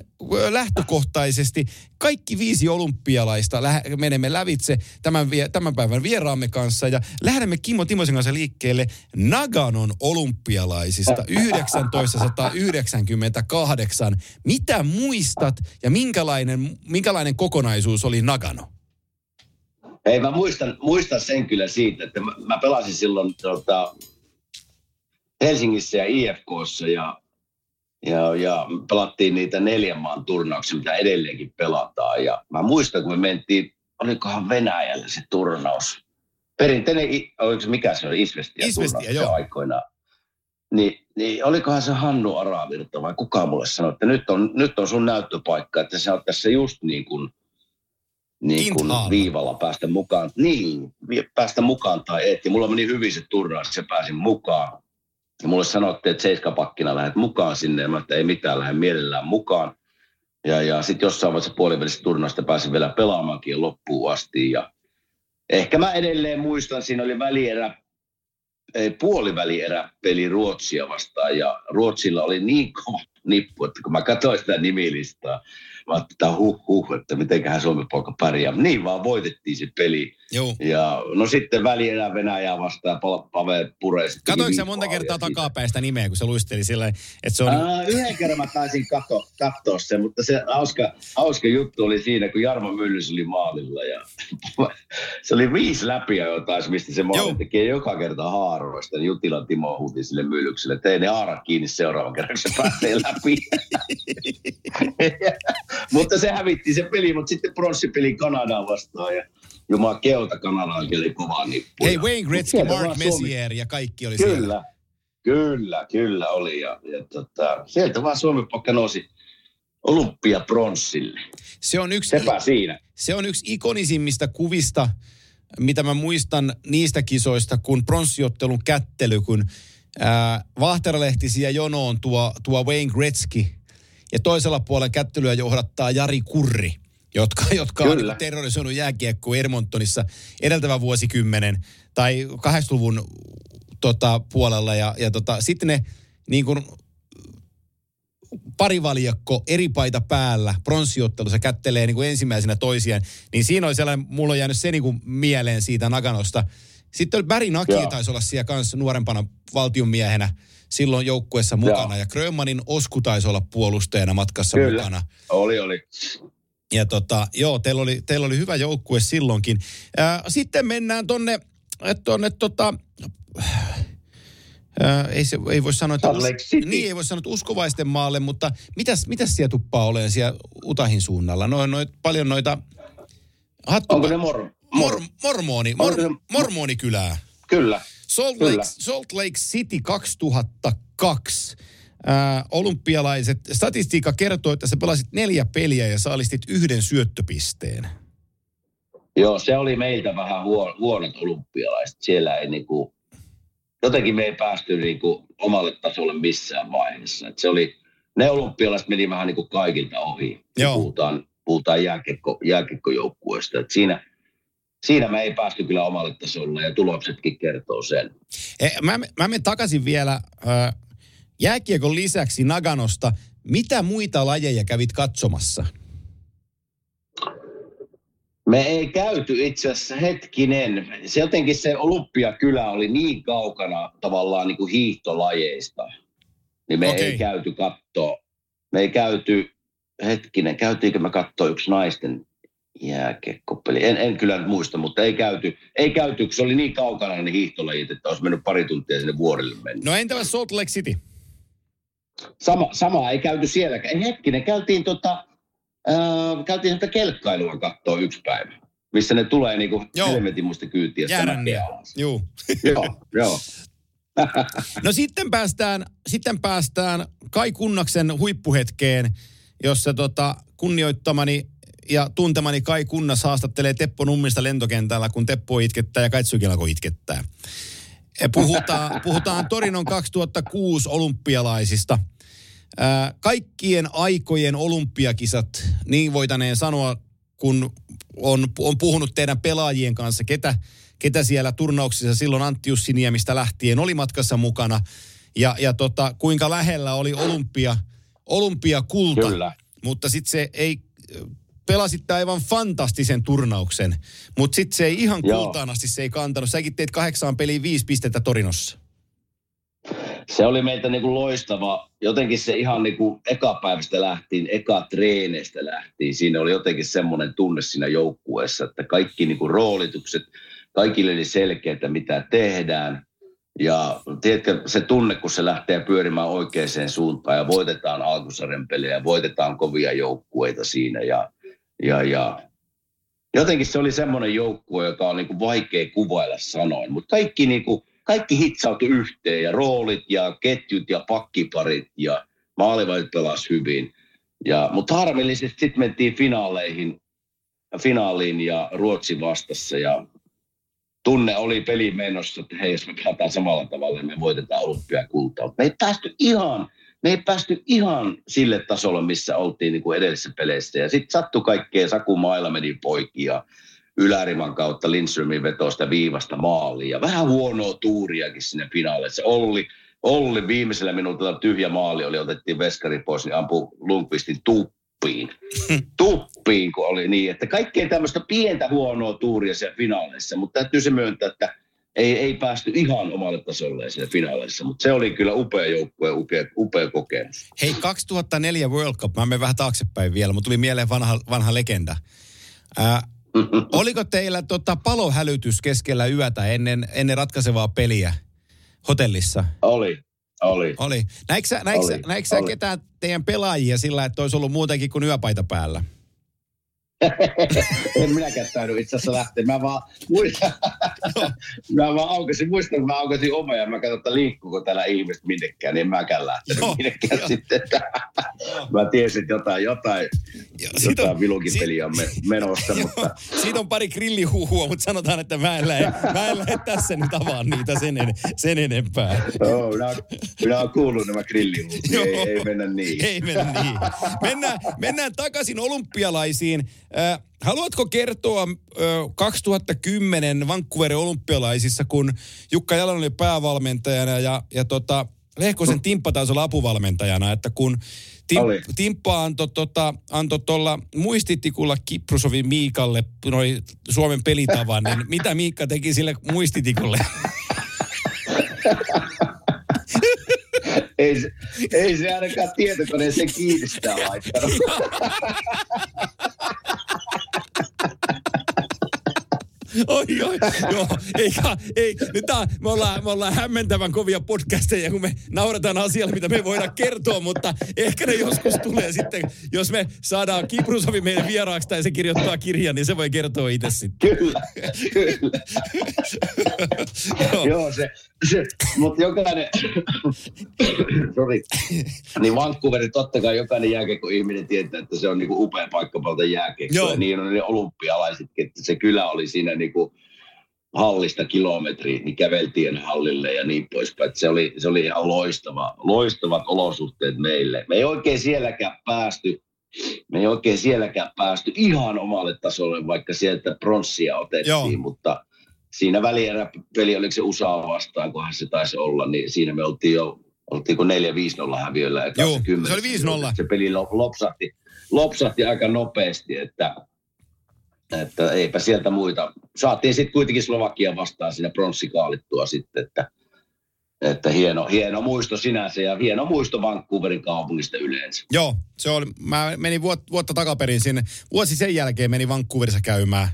lähtökohtaisesti. Kaikki viisi olympialaista lä- menemme lävitse tämän, tämän päivän vieraamme kanssa ja lähdemme Kimmo Timosen kanssa liikkeelle Naganon olympialaisista 1998. Mitä muistat ja minkälainen, minkälainen kokonaisuus oli Nagano? Ei, mä muistan, muistan sen kyllä siitä, että mä, mä pelasin silloin tota, Helsingissä ja IFKssa ja, ja, ja pelattiin niitä neljän maan turnauksia, mitä edelleenkin pelataan. Ja mä muistan, kun me mentiin, olikohan Venäjällä se turnaus. Perinteinen, oliko se mikä se oli, Isvestia, Isvestia joo. aikoinaan. Niin, niin olikohan se Hannu Aravirta vai kuka mulle sanoi, että nyt on, nyt on sun näyttöpaikka, että sä oot tässä just niin kuin, niin kuin viivalla päästä mukaan. Niin, päästä mukaan tai et. Ja mulla meni hyvin se turnaus, että se pääsin mukaan. Ja mulle sanottiin, että seiskapakkina lähdet mukaan sinne. Ja mä että ei mitään, lähde mielellään mukaan. Ja, ja sitten jossain vaiheessa puolivälisestä turnausta pääsin vielä pelaamaankin loppuun asti. Ja ehkä mä edelleen muistan, siinä oli välierä puolivälierä peli Ruotsia vastaan ja Ruotsilla oli niin kova nippu, että kun mä katsoin sitä nimilistaa, mä ajattelin, että huh huh, että mitenköhän Suomen poika pärjää. Niin vaan voitettiin se peli. Joo. Ja no sitten välierä Venäjää vastaan Pave Pure. Katoinko sä monta kertaa takapäistä nimeä, kun se luisteli sillä että se on... Ää, yhden kerran mä taisin katsoa, katsoa sen, mutta se hauska, hauska juttu oli siinä, kun Jarmo Myllys oli maalilla ja se oli viisi läpiä jotain, mistä se maali tekee joka kerta haaroista. Jutila Timo huuti sille Myllykselle, että ei ne haarat kiinni seuraavan kerran, kun se pääsee läpi. mutta se hävitti se peli, mutta sitten pronssipeli Kanadaan vastaan ja Jumala Keota Kanadaan oli kova nippu. Hei, Wayne Gretzky, Mark Messier ja kaikki oli kyllä, siellä. Kyllä, kyllä oli. Ja, ja tota, sieltä vaan Suomen pakka nousi olympiapronssille. Se on yksi, Sepä siinä. Se on yksi ikonisimmista kuvista, mitä mä muistan niistä kisoista, kun pronssiottelun kättely, kun ää, Vahteralehtisiä jonoon tuo, tuo Wayne Gretzky ja toisella puolella kättelyä johdattaa Jari Kurri, jotka, jotka on niin terrorisoinut jääkiekkoa Edmontonissa edeltävän vuosikymmenen tai 80-luvun tota, puolella. Ja, ja tota, sitten ne niin kuin parivaljakko eri paita päällä pronssiottelussa kättelee niin kuin ensimmäisenä toisiaan, niin siinä oli sellainen, mulla on jäänyt se niin kuin mieleen siitä Naganosta. Sitten oli Barry Naki taisi olla siellä kanssa nuorempana valtionmiehenä silloin joukkueessa mukana. Joo. Ja Grönmanin Osku taisi olla puolustajana matkassa Kyllä. mukana. Oli, oli. Ja tota, joo, teillä oli, teillä oli hyvä joukkue silloinkin. Ää, sitten mennään tonne, tonne tota, Ää, ei, se, ei voi sanoa, että... Niin, ei voi sanoa, että uskovaisten maalle, mutta mitäs, mitäs siellä tuppaa olemaan siellä Utahin suunnalla? No, noit, paljon noita... Hattu, Onko ne mor... mor, mormoni, mor, se- mormonikylää. Kyllä. Salt Kyllä. Lake, Salt Lake City 2002. Ää, olympialaiset, statistiikka kertoo, että sä pelasit neljä peliä ja saalistit yhden syöttöpisteen. Joo, se oli meiltä vähän huo, huonot olympialaiset. Siellä ei niinku, jotenkin me ei päästy niinku omalle tasolle missään vaiheessa. Et se oli, ne olympialaiset meni vähän niinku kaikilta ohi. Joo. Puhutaan, puhutaan jääkiekko, jääkiekkojoukkueesta. Et siinä, siinä me ei päästy kyllä omalle tasolle ja tuloksetkin kertoo sen. E, mä, mä menen takaisin vielä ää, jääkiekon lisäksi Naganosta. Mitä muita lajeja kävit katsomassa? Me ei käyty itse asiassa hetkinen. Se jotenkin se Olympiakylä oli niin kaukana tavallaan niin kuin hiihtolajeista. Niin me Okei. ei käyty katsoa. Me ei käyty, hetkinen, käytiinkö me katsoa yksi naisten jääkekkopeli. En, en kyllä nyt muista, mutta ei käyty, ei käyty, kun se oli niin kaukana ne hiihtolajit, että olisi mennyt pari tuntia sinne vuorille mennä. No entäpä Salt Lake City? Sama, sama ei käyty sielläkään. Ei, Hetkinen, käytiin tota, äh, käytiin sitä kelkkailua katsoa yksi päivä. Missä ne tulee niinku Joo. helvetin musta kyytiä. Järänniä. Juu. Joo, joo. No sitten päästään, sitten päästään Kai Kunnaksen huippuhetkeen, jossa tota, kunnioittamani ja tuntemani Kai Kunnas haastattelee Teppo Nummista lentokentällä, kun Teppo itkettää ja Kaitsukin alkoi itkettää. Puhutaan, puhutaan Torinon 2006 olympialaisista. Ää, Kaikkien aikojen olympiakisat, niin voitaneen sanoa, kun on, on puhunut teidän pelaajien kanssa, ketä, ketä siellä turnauksissa silloin Antti Jussi Niemistä lähtien oli matkassa mukana. Ja, ja tota, kuinka lähellä oli olympia, olympiakulta. Kyllä. Mutta sitten se ei, pelasitte aivan fantastisen turnauksen. Mutta sitten se ei ihan Joo. kultaan asti se ei kantanut. Säkin teit kahdeksaan peliin viisi pistettä Torinossa. Se oli meiltä niinku loistava. Jotenkin se ihan niinku eka päivästä lähtiin, eka treeneistä lähtiin. Siinä oli jotenkin semmoinen tunne siinä joukkueessa, että kaikki niinku roolitukset, kaikille oli selkeää, mitä tehdään. Ja tiedätkö, se tunne, kun se lähtee pyörimään oikeaan suuntaan ja voitetaan alkusarjan pelejä voitetaan kovia joukkueita siinä. Ja, ja, ja jotenkin se oli semmoinen joukkue, joka on niinku vaikea kuvailla sanoin. Mutta kaikki, niinku, kaikki hitsautui yhteen ja roolit ja ketjut ja pakkiparit ja maalivahit pelasi hyvin. Ja, mutta harmillisesti sitten mentiin finaaleihin, finaaliin ja Ruotsi vastassa ja tunne oli peli menossa, että hei, jos me pelataan samalla tavalla, niin me voitetaan olympiakultaa. Me ei päästy ihan, me ei päästy ihan sille tasolle, missä oltiin niin kuin edellisissä peleissä. Ja sitten sattui kaikkea, Saku Maila meni poikki Yläriman kautta Lindströmin vetosta viivasta maaliin. Ja vähän huonoa tuuriakin sinne finaaleissa. Olli, Olli viimeisellä minuutilla tyhjä maali oli, otettiin veskari pois, niin ampui Lundqvistin tuppiin. tuppiin, kun oli niin, että kaikkea tämmöistä pientä huonoa tuuria siellä finaaleissa, mutta täytyy se myöntää, että ei, ei päästy ihan omalle tasolle siellä finaaleissa, mutta se oli kyllä upea joukkue ja upea, upea kokemus. Hei, 2004 World Cup, mä menen vähän taaksepäin vielä, mutta tuli mieleen vanha, vanha legenda. Ää, oliko teillä tota palohälytys keskellä yötä ennen, ennen ratkaisevaa peliä hotellissa? Oli, oli. Oli. Näikö sä, näikö, Oli, näikö sä oli. ketään teidän pelaajia sillä, että olisi ollut muutenkin kuin yöpaita päällä? En minäkään tainnut itse asiassa lähteä. Mä vaan muistan, mä vaan aukasin, muistan, että mä aukasin oma ja mä katsoin, että liikkuuko täällä ihmiset minnekään, niin en mäkään lähtenyt Joo, minnekään joo. sitten. mä tiesin, että jotain, jotain, Joo, on- jotain vilukin si- peliä on me, menossa, Joo, mutta siitä on pari grillihuhua, mutta sanotaan, että mä en lähde, mä en lähde tässä nyt avaan niitä sen, en, sen enempää. joo, minä, minä olen kuullut nämä grillihuut, Joo. ei, ei mennä niin. Ei mennä niin. Mennään, mennään takaisin olympialaisiin. Äh, haluatko kertoa äh, 2010 Vancouverin olympialaisissa, kun Jukka Jalonen oli päävalmentajana ja, ja tota, Lehkosen Timppa taisi olla apuvalmentajana, että kun Tim, Oli. Timppa antoi tota, tuolla muistitikulla Kiprusovin Miikalle noi Suomen pelitavan, niin mitä Miikka teki sille muistitikulle? Ei, se- ei se ainakaan tietokoneeseen kiinni sitä laittanut. oi, oi, joo, eikä, ei, nyt tää, me, ollaan, me ollaan hämmentävän kovia podcasteja, kun me naurataan asialle, mitä me voidaan kertoa, mutta ehkä ne joskus tulee sitten, jos me saadaan Kiprusovi meidän vieraaksi tai se kirjoittaa kirjan, niin se voi kertoa itse sitten. Kyllä, kyllä. joo. joo, se, se mutta jokainen, sorry, niin Vancouveri totta kai jokainen jääkiekko-ihminen tietää, että se on niinku upea paikka palta jääkiekkoa. Niin on ne olympialaisetkin, että se kylä oli siinä niinku hallista kilometriä, niin käveltiin hallille ja niin poispäin. Että se, oli, se oli ihan loistava, loistavat olosuhteet meille. Me ei oikein sielläkään päästy, me ei oikein sielläkään päästy ihan omalle tasolle, vaikka sieltä pronssia otettiin, Joo. mutta siinä välieräpeli, oliko se USA vastaan, kunhan se taisi olla, niin siinä me oltiin jo, oltiinko 4-5-0 häviöllä. Ja Joo, se oli 5-0. Se peli lopsahti, lopsahti aika nopeasti, että, että eipä sieltä muita. Saatiin sitten kuitenkin Slovakia vastaan siinä pronssikaalittua sitten, että, että hieno, hieno muisto sinänsä ja hieno muisto Vancouverin kaupungista yleensä. Joo, se oli, mä menin vuotta, vuotta takaperin sinne, vuosi sen jälkeen menin Vancouverissa käymään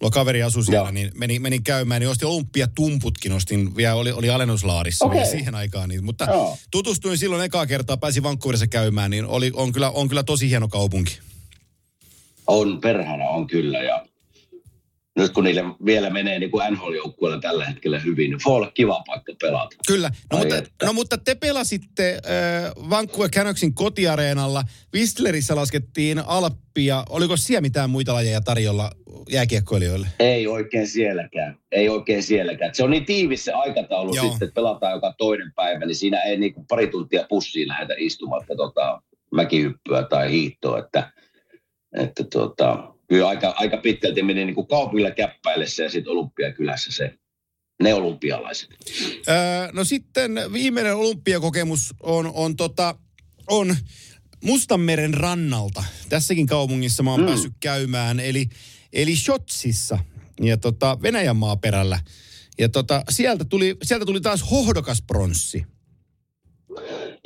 mulla kaveri asui siellä, Joo. niin menin, menin käymään, niin ostin olympiatumputkin, ostin, vielä oli, oli alennuslaarissa okay. vielä siihen aikaan. Niin, mutta Joo. tutustuin silloin ekaa kertaa, pääsin Vancouverissa käymään, niin oli, on, kyllä, on kyllä tosi hieno kaupunki. On, perhana on kyllä, ja nyt kun niille vielä menee niin kuin NHL-joukkueella tällä hetkellä hyvin, niin voi olla kiva paikka pelata. Kyllä. No, mutta, no mutta te pelasitte äh, Vancouver Canucksin kotiareenalla. Whistlerissä laskettiin Alppia. Oliko siellä mitään muita lajeja tarjolla jääkiekkoilijoille? Ei oikein sielläkään. Ei oikein sielläkään. Se on niin tiivis se aikataulu Joo. sitten, että pelataan joka toinen päivä, niin siinä ei niin kuin pari tuntia pussiin lähdetä istumatta tota, mäkihyppyä tai hiihtoa. Että, että tota, kyllä aika, aika pitkälti meni niin kuin kaupungilla käppäillessä ja sitten Olympiakylässä se, ne olympialaiset. Öö, no sitten viimeinen olympiakokemus on, on, tota, on Mustanmeren rannalta. Tässäkin kaupungissa mä oon mm. päässyt käymään, eli, eli Shotsissa ja tota, Venäjän maaperällä. Ja tota, sieltä, tuli, sieltä tuli taas hohdokas pronssi.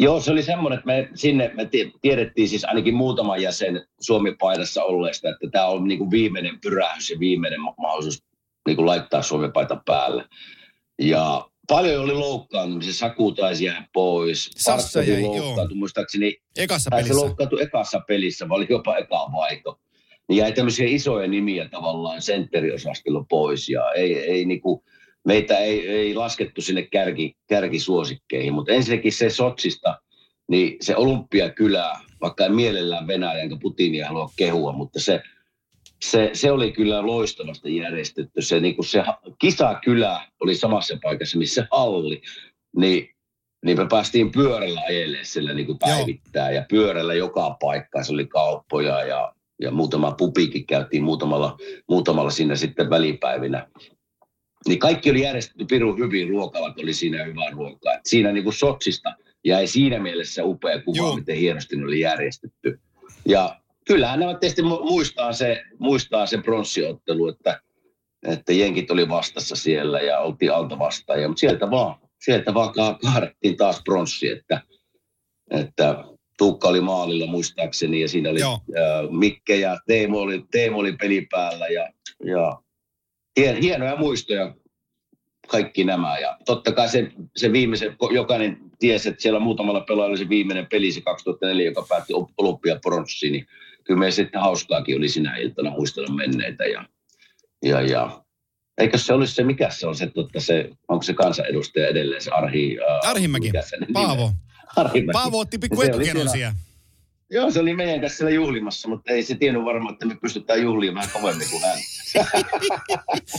Joo, se oli semmoinen, että me sinne me tiedettiin siis ainakin muutama jäsen Suomi-paidassa olleesta, että tämä on niin kuin viimeinen pyrähys ja viimeinen mahdollisuus niin kuin laittaa Suomi-paita päälle. Ja paljon oli loukkaantumisia, Saku taisi jäädä pois. Sassa jäi, loukkaantui, muistaakseni. Ekassa pelissä. Se loukkaantui ekassa pelissä, vai oli jopa eka vaihto. Niin jäi tämmöisiä isoja nimiä tavallaan sentteriosastolla pois ja ei, ei niinku, meitä ei, ei laskettu sinne kärki, kärkisuosikkeihin, mutta ensinnäkin se Sotsista, niin se Olympiakylä, vaikka en mielellään Venäjä enkä Putinia halua kehua, mutta se, se, se oli kyllä loistavasti järjestetty. Se, niin se kisakylä oli samassa paikassa, missä halli, niin, niin me päästiin pyörällä ajelee sillä niin kuin päivittää ja pyörällä joka paikka. Se oli kauppoja ja, ja muutama pupikin käytiin muutamalla, muutamalla siinä sitten välipäivinä niin kaikki oli järjestetty pirun hyvin, ruokalat oli siinä hyvää ruokaa. Et siinä niin kuin Sotsista jäi siinä mielessä upea kuva, Joo. miten hienosti ne oli järjestetty. Ja kyllähän nämä tietysti muistaa se, muistaa se pronssiottelu, että, että jenkit oli vastassa siellä ja oltiin alta vastaan. Mutta sieltä vaan, sieltä vaan kaadettiin taas pronssi, että, että Tuukka oli maalilla muistaakseni ja siinä oli Joo. Mikke ja Teemo oli, Teemo oli peli päällä ja, ja hien, hienoja muistoja kaikki nämä. Ja totta kai se, se viimeisen, jokainen tiesi, että siellä muutamalla pelaajalla se viimeinen peli, se 2004, joka päätti olympiapronssiin, niin kyllä me sitten hauskaakin oli sinä iltana muistella menneitä. Ja, ja, ja Eikö se olisi se, mikä se on se, totta, se onko se kansanedustaja edelleen, se Arhi... Uh, Arhimäki, Paavo. Arhimäki. Paavo otti pikku etukenon siellä. Joo, se oli meidän kanssa siellä juhlimassa, mutta ei se tiennyt varmaan, että me pystytään juhlimaan kovemmin kuin hän.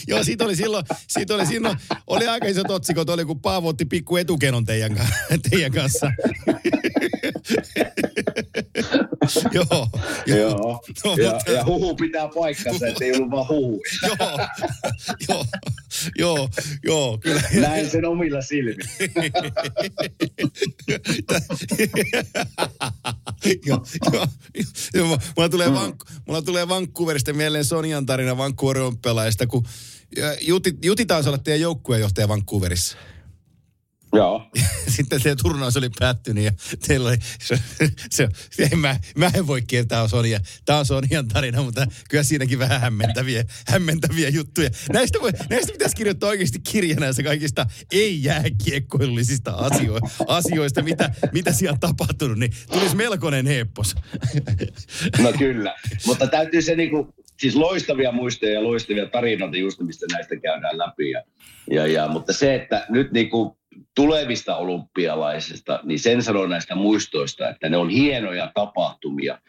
Joo, siitä oli silloin, siitä oli silloin, oli aika isot otsikot, oli kun Paavo otti pikku etukenon teidän, teidän kanssa. joo, joo. No, ja, mutta... ja huhu pitää paikkansa, ettei ollut vaan huhu. joo, joo, joo, joo, kyllä. Näin sen omilla silmin. joo, joo, joo. Mulla tulee, mm. Vank, mulla tulee Vancouverista mieleen Sonjan tarina Vancouverin pelaajista, kun Juti, Juti taisi olla teidän joukkueenjohtaja Vancouverissa. Joo. Sitten se turnaus oli päättynyt ja teillä oli, se, se, se en mä, mä en voi kieltää Sonia. Tämä on Sonian tarina, mutta kyllä siinäkin vähän hämmentäviä, hämmentäviä juttuja. Näistä, voi, näistä pitäisi kirjoittaa oikeasti kirjana näistä kaikista ei-jääkiekkoilullisista asio, asioista, mitä, mitä siellä on tapahtunut, niin tulisi melkoinen heppos. No kyllä, mutta täytyy se niinku, siis loistavia muistoja ja loistavia tarinoita just, mistä näistä käydään läpi. Ja, ja, ja, mutta se, että nyt niinku tulevista olympialaisista, niin sen sanon näistä muistoista, että ne on hienoja tapahtumia.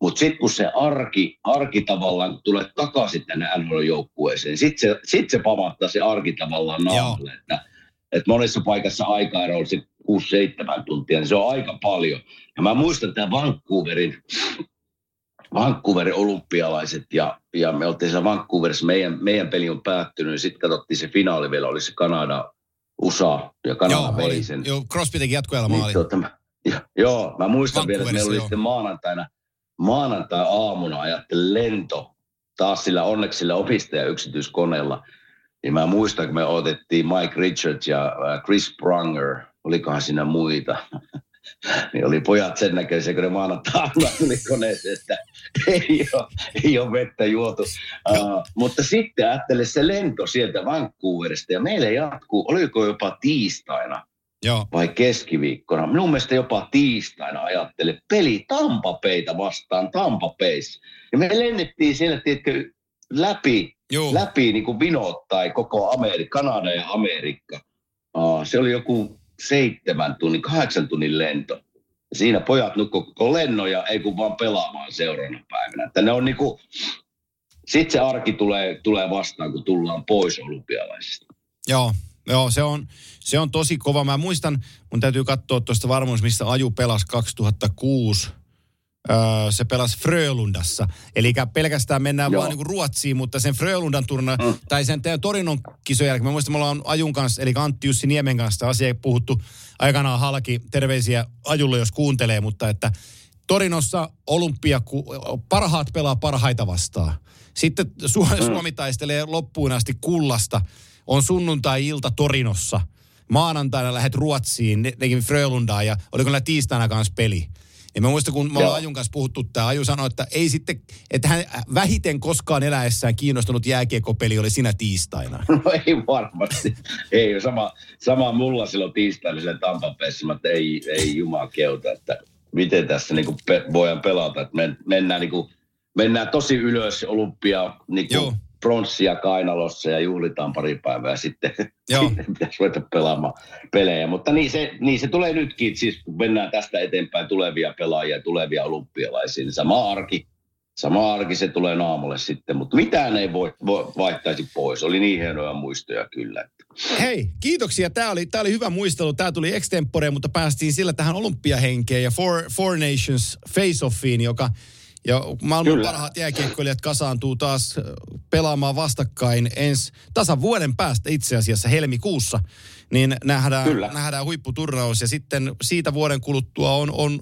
Mutta sitten kun se arki, arki tavallaan tulee takaisin tänne NHL-joukkueeseen, sitten se, sit se pamahtaa se arki tavallaan naamalle. Että, että monessa paikassa aikaero on se 6-7 tuntia, niin se on aika paljon. Ja mä muistan tämän Vancouverin, Vancouverin olympialaiset ja, ja me oltiin siellä Vancouverissa, meidän, meidän peli on päättynyt, sitten katsottiin se finaali vielä, oli se Kanada, USA ja Kanada vei sen. Joo, Crosby teki jatkoajalla niin, maali. Tuota, ja, joo, mä muistan vielä, että meillä oli sitten maanantaina, maanantai-aamuna ajattelin lento taas sillä onneksi sillä opistaja yksityiskoneella. Niin mä muistan, kun me otettiin Mike Richards ja äh, Chris Prunger, olikohan siinä muita. niin oli pojat sen näköisiä, kun ne maanantaina tuli koneeseen, että ei ole, ei ole vettä juotu. Uh, mutta sitten ajattelin se lento sieltä Vancouverista ja meille jatkuu, oliko jopa tiistaina Joo. vai keskiviikkona. Minun mielestä jopa tiistaina ajattelin, peli Tampapeita vastaan Tampapeissa. Ja me lennettiin siellä, tiedätkö, läpi, Joo. läpi niin kuin vinot tai koko Amerikka, Kanada ja Amerikka. Uh, se oli joku seitsemän tunnin, kahdeksan tunnin lento. Ja siinä pojat nukkuu koko lennoja, ei kun vaan pelaamaan seuraavana päivänä. Että ne on niinku, sitten se arki tulee, tulee vastaan, kun tullaan pois olympialaisista. Joo, joo se, on, se on tosi kova. Mä muistan, mun täytyy katsoa tuosta varmuus, missä Aju pelasi 2006 Öö, se pelasi Frölundassa. Eli pelkästään mennään Joo. vaan niin Ruotsiin, mutta sen Frölundan turna, mm. tai sen Torinon kisojen jälkeen, mä muistan, me ollaan Ajun kanssa, eli Antti Jussi Niemen kanssa asia puhuttu aikanaan halki. Terveisiä Ajulle, jos kuuntelee, mutta että Torinossa olympia, parhaat pelaa parhaita vastaan. Sitten Suomi, mm. Suomi taistelee loppuun asti kullasta. On sunnuntai-ilta Torinossa. Maanantaina lähdet Ruotsiin, nekin Frölundaan ja oliko näillä tiistaina kanssa peli. Ja mä muistan, kun me ollaan Ajun kanssa puhuttu, tämä Aju sanoi, että ei sitten, että hän vähiten koskaan eläessään kiinnostunut jääkiekopeli oli sinä tiistaina. No ei varmasti. ei, sama, sama mulla silloin tiistaina sille Tampapeessa, että ei, ei jumaa keuta, että miten tässä niin pe- voidaan pelata. Että men, mennään, niin kuin, mennään tosi ylös olympia niin kuin, pronssia kainalossa ja juhlitaan pari päivää sitten. Joo. sitten pitäisi ruveta pelaamaan pelejä. Mutta niin se, niin se tulee nytkin, siis kun mennään tästä eteenpäin tulevia pelaajia, tulevia olympialaisia, niin sama arki, sama arki se tulee naamulle sitten, mutta mitään ei voi, voi vaihtaisi pois. Oli niin hienoja muistoja kyllä. Hei, kiitoksia. Tämä oli, tämä oli hyvä muistelu. Tämä tuli extempore, mutta päästiin sillä tähän olympiahenkeen ja Four, Four Nations Face-Offiin, joka ja maailman Kyllä. parhaat jääkiekkoilijat kasaantuu taas pelaamaan vastakkain ensi tasan vuoden päästä itse asiassa helmikuussa. Niin nähdään, Kyllä. nähdään huipputurnaus ja sitten siitä vuoden kuluttua on, on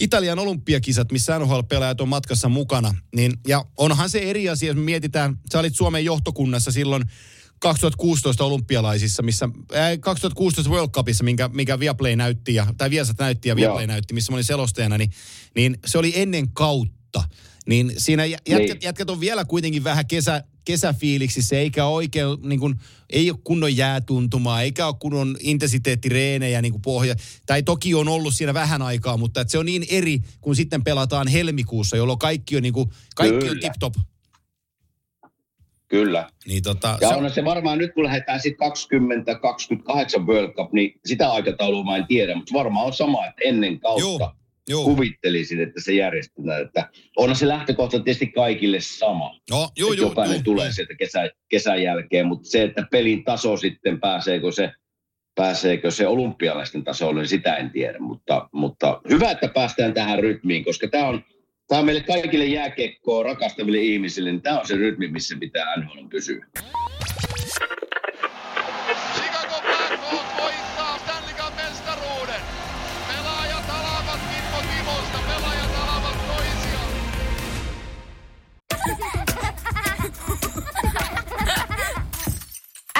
Italian olympiakisat, missä NHL-pelaajat on matkassa mukana. Niin, ja onhan se eri asia, jos me mietitään, sä olit Suomen johtokunnassa silloin 2016 olympialaisissa, missä, äh, 2016 World Cupissa, minkä, mikä Viaplay näytti, ja, tai Viasat näytti ja Viaplay Joo. näytti, missä mä olin selostajana, niin, niin se oli ennen kautta kautta. Niin siinä jätkät, niin. jätkät on vielä kuitenkin vähän kesä, kesäfiiliksissä, eikä oikein, niin kuin, ei ole kunnon jäätuntumaa, eikä ole kunnon intensiteettireenejä niin kuin pohja. Tai toki on ollut siinä vähän aikaa, mutta se on niin eri, kun sitten pelataan helmikuussa, jolloin kaikki on, niin kuin, kaikki on tip-top. Kyllä. Niin tota, ja se on se varmaan nyt, kun lähdetään sitten 2028 World Cup, niin sitä aikataulua mä en tiedä, mutta varmaan on sama, että ennen kautta Joo. Joo. kuvittelisin, että se järjestetään. Että on se lähtökohta tietysti kaikille sama. No, joo, joo, jokainen joo, tulee joo. sieltä kesä, kesän jälkeen, mutta se, että pelin taso sitten pääseekö se, pääseekö se olympialaisten tasolle, niin sitä en tiedä. Mutta, mutta hyvä, että päästään tähän rytmiin, koska tämä on, tämä on meille kaikille jääkekkoa rakastaville ihmisille, niin tämä on se rytmi, missä pitää NHL pysyä.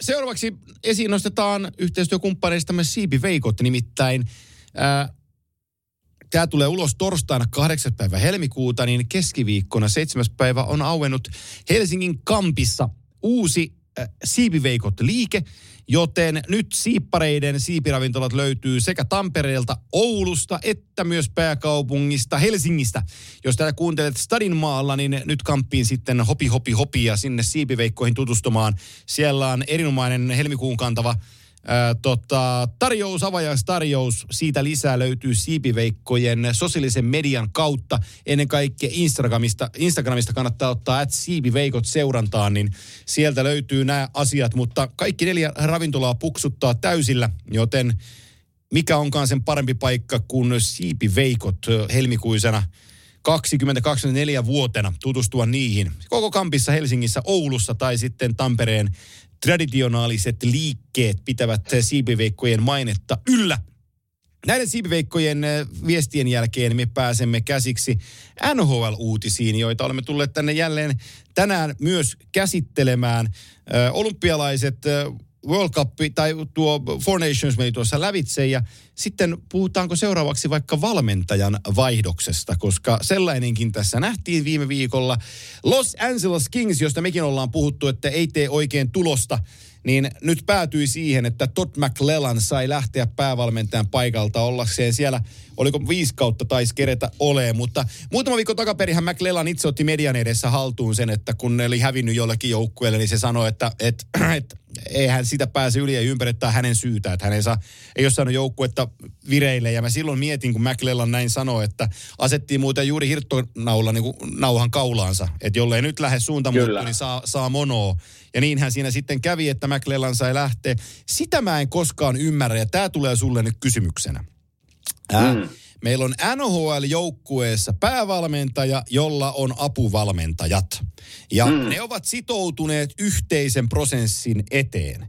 Seuraavaksi esiin nostetaan yhteistyökumppaneistamme Siipi Veikot, nimittäin Tämä tulee ulos torstaina 8. päivä helmikuuta, niin keskiviikkona 7. päivä on auennut Helsingin Kampissa uusi Siipiveikot liike, joten nyt siippareiden siipiravintolat löytyy sekä Tampereelta, Oulusta että myös pääkaupungista Helsingistä. Jos tätä kuuntelet Stadin maalla, niin nyt kamppiin sitten hopi hopi hopi ja sinne siipiveikkoihin tutustumaan. Siellä on erinomainen helmikuun kantava Tota, tarjous, avajaistarjous, siitä lisää löytyy Siipiveikkojen sosiaalisen median kautta. Ennen kaikkea Instagramista, Instagramista kannattaa ottaa at Siipiveikot seurantaan, niin sieltä löytyy nämä asiat. Mutta kaikki neljä ravintolaa puksuttaa täysillä, joten mikä onkaan sen parempi paikka kuin Siipiveikot helmikuisena 2024 vuotena tutustua niihin. Koko kampissa Helsingissä, Oulussa tai sitten Tampereen traditionaaliset liikkeet pitävät siipiveikkojen mainetta yllä. Näiden siipiveikkojen eh, viestien jälkeen me pääsemme käsiksi NHL-uutisiin, joita olemme tulleet tänne jälleen tänään myös käsittelemään. Eh, olympialaiset eh, World Cup tai tuo Four Nations meni tuossa lävitse ja sitten puhutaanko seuraavaksi vaikka valmentajan vaihdoksesta, koska sellainenkin tässä nähtiin viime viikolla. Los Angeles Kings, josta mekin ollaan puhuttu, että ei tee oikein tulosta, niin nyt päätyi siihen, että Todd McLellan sai lähteä päävalmentajan paikalta ollakseen siellä, oliko viisi kautta taisi keretä olee, mutta muutama viikko takaperihän McLellan itse otti median edessä haltuun sen, että kun ne oli hävinnyt jollekin joukkueelle, niin se sanoi, että, että, että eihän sitä pääse yli ja ympäri, että hänen syytä, että hän ei, saa, ei ole saanut joukkuetta vireille. Ja mä silloin mietin, kun McLellan näin sanoi, että asettiin muuten juuri hirttonaula niin nauhan kaulaansa. Että jollei nyt lähde suunta muuttua, niin saa, saa monoa. Ja niinhän siinä sitten kävi, että McLellan sai lähteä. Sitä mä en koskaan ymmärrä, ja tämä tulee sulle nyt kysymyksenä. Äh, mm. Meillä on NHL-joukkueessa päävalmentaja, jolla on apuvalmentajat. Ja mm. ne ovat sitoutuneet yhteisen prosessin eteen.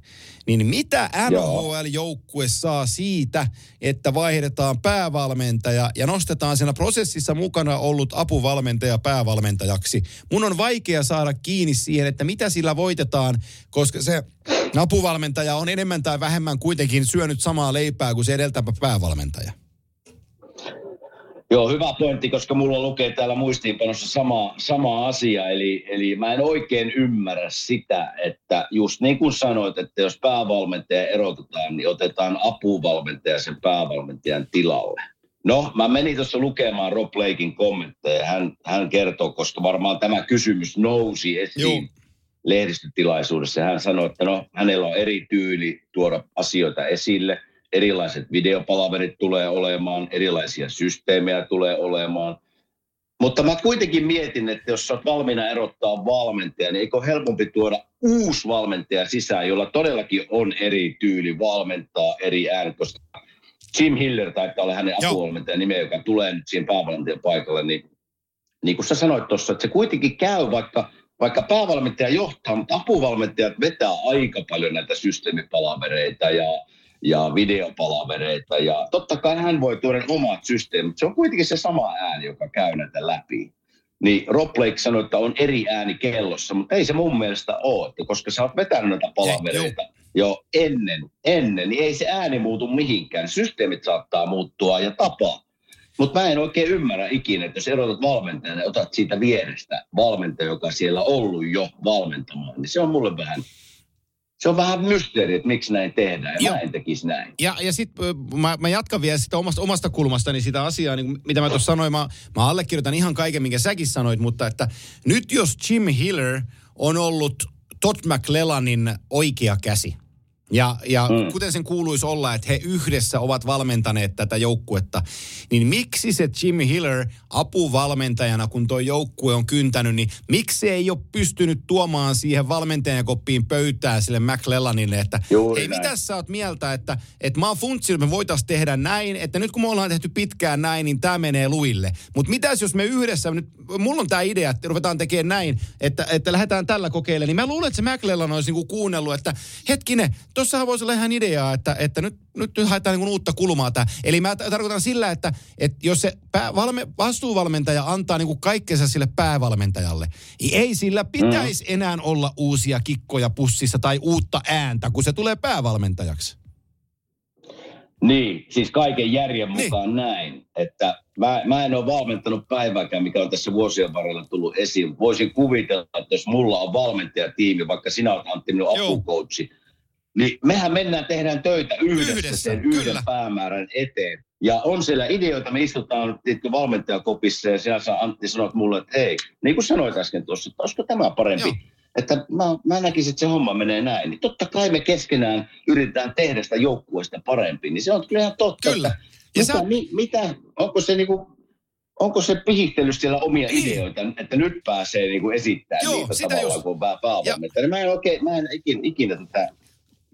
Niin mitä NHL-joukkue saa siitä, että vaihdetaan päävalmentaja ja nostetaan siinä prosessissa mukana ollut apuvalmentaja päävalmentajaksi? Mun on vaikea saada kiinni siihen, että mitä sillä voitetaan, koska se apuvalmentaja on enemmän tai vähemmän kuitenkin syönyt samaa leipää kuin se edeltävä päävalmentaja. Joo, hyvä pointti, koska mulla lukee täällä muistiinpanossa sama, sama asia. Eli, eli mä en oikein ymmärrä sitä, että just niin kuin sanoit, että jos päävalmentaja erotetaan, niin otetaan apuvalmentaja sen päävalmentajan tilalle. No, mä menin tuossa lukemaan Rob Lakein kommentteja. Hän, hän kertoo, koska varmaan tämä kysymys nousi esiin Joo. lehdistötilaisuudessa. Hän sanoi, että no, hänellä on eri tyyli tuoda asioita esille – erilaiset videopalaverit tulee olemaan, erilaisia systeemejä tulee olemaan. Mutta mä kuitenkin mietin, että jos sä oot valmiina erottaa valmentaja, niin eikö helpompi tuoda uusi valmentaja sisään, jolla todellakin on eri tyyli valmentaa eri äänet, koska Jim Hiller taitaa olla hänen apuvalmentajan nimeä, joka tulee nyt siihen päävalmentajan paikalle, niin niin kuin sä sanoit tuossa, että se kuitenkin käy, vaikka, vaikka päävalmentaja johtaa, mutta apuvalmentajat vetää aika paljon näitä systeemipalavereita ja ja videopalavereita. Ja totta kai hän voi tuoda omat systeemit. Se on kuitenkin se sama ääni, joka käy näitä läpi. Niin Rob Blake sanoi, että on eri ääni kellossa, mutta ei se mun mielestä ole, että koska sä oot vetänyt näitä palavereita jo ennen, ennen, niin ei se ääni muutu mihinkään. Systeemit saattaa muuttua ja tapaa. Mutta mä en oikein ymmärrä ikinä, että jos erotat valmentajan ja otat siitä vierestä valmentaja, joka siellä ollut jo valmentamaan, niin se on mulle vähän se on vähän mysteeri, että miksi näin tehdään, ja, ja mä en tekisi näin. Ja, ja sitten mä, mä jatkan vielä sitä omasta, omasta kulmastani sitä asiaa, niin mitä mä tuossa sanoin, mä, mä allekirjoitan ihan kaiken, minkä säkin sanoit, mutta että nyt jos Jim Hiller on ollut Todd McLellanin oikea käsi, Ja, ja mm. kuten sen kuuluisi olla, että he yhdessä ovat valmentaneet tätä joukkuetta, niin miksi se Jimmy Hiller apuvalmentajana, kun tuo joukkue on kyntänyt, niin miksi ei ole pystynyt tuomaan siihen valmentajakoppiin pöytää sille McLellanille, että Juuri hei, mitä sä oot mieltä, että, että mä oon funtsinut, me voitaisiin tehdä näin, että nyt kun me ollaan tehty pitkään näin, niin tämä menee luille. Mutta mitäs jos me yhdessä, nyt, mulla on tämä idea, että ruvetaan tekemään näin, että, että lähdetään tällä kokeilemaan, niin mä luulen, että se McLellan olisi niinku kuunnellut, että hetkinen, tossahan voisi olla ihan ideaa, että, että nyt, nyt, nyt haetaan niin uutta kulmaa tämä. Eli mä tarkoitan sillä, että, että jos se pää, valme, vastuuvalmentaja antaa niin kuin kaikkensa sille päävalmentajalle, niin ei sillä pitäisi mm. enää olla uusia kikkoja pussissa tai uutta ääntä, kun se tulee päävalmentajaksi. Niin, siis kaiken järjen niin. mukaan niin. näin. Että mä, mä en ole valmentanut päivääkään, mikä on tässä vuosien varrella tullut esiin. Voisin kuvitella, että jos mulla on valmentajatiimi, vaikka sinä olet Antti minun apukoutsi, niin mehän mennään, tehdään töitä yhdessä, yhdessä sen yhden kyllä. päämäärän eteen. Ja on siellä ideoita, me istutaan valmentajakopissa ja siellä saa Antti sanot mulle, että hei, niin kuin sanoit äsken tuossa, että olisiko tämä parempi. Joo. Että mä, mä näkisin, että se homma menee näin. Niin totta kai me keskenään yritetään tehdä sitä joukkueesta parempi. Niin se on kyllä ihan totta. Kyllä. Ja mitä, sä... mi, mitä, onko se niinku, onko se pihittely siellä omia niin. ideoita, että nyt pääsee niinku esittämään Joo, niitä tavallaan, just. kun on päävalmentaja. Mä en oikein, mä en ikinä, ikinä tätä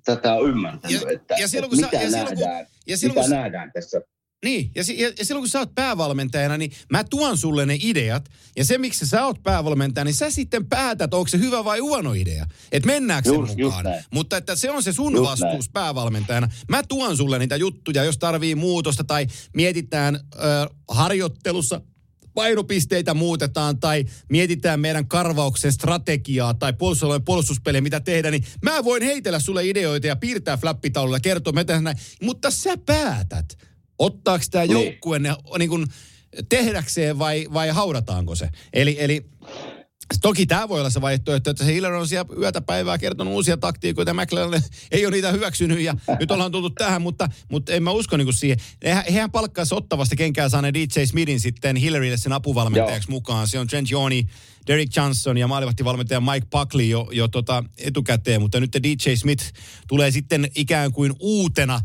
tätä on ymmärtänyt, ja, että, ja silloin, että mitä, sä, ja nähdään, silloin, kun, ja silloin, mitä kun, nähdään tässä. Niin, ja, ja, ja silloin kun sä oot päävalmentajana, niin mä tuon sulle ne ideat. Ja se, miksi sä oot päävalmentaja, niin sä sitten päätät, onko se hyvä vai huono idea. Että mennäänkö just, sen mukaan. Mutta että se on se sun just vastuus näin. päävalmentajana. Mä tuon sulle niitä juttuja, jos tarvii muutosta tai mietitään ö, harjoittelussa painopisteitä muutetaan tai mietitään meidän karvauksen strategiaa tai puolustusalueen puolustuspelejä, mitä tehdä, niin mä voin heitellä sulle ideoita ja piirtää flappitaululla ja kertoa, mitä näin. Mutta sä päätät, ottaako tämä niin. joukkue ne niin kuin, tehdäkseen vai, vai haudataanko se. Eli, eli Toki tämä voi olla se vaihtoehto, että se Hiller on siellä yötä päivää kertonut uusia taktiikoita ja McLaren ei ole niitä hyväksynyt ja nyt ollaan tultu tähän, mutta, mutta en mä usko niin siihen. Hehän, hehän palkkaisi ottavasta kenkään saaneen DJ Smithin sitten Hillerille sen apuvalmentajaksi Joo. mukaan. Se on Trent Joni, Derek Johnson ja maalivahtivalmentaja Mike Buckley jo, jo tota etukäteen, mutta nyt DJ Smith tulee sitten ikään kuin uutena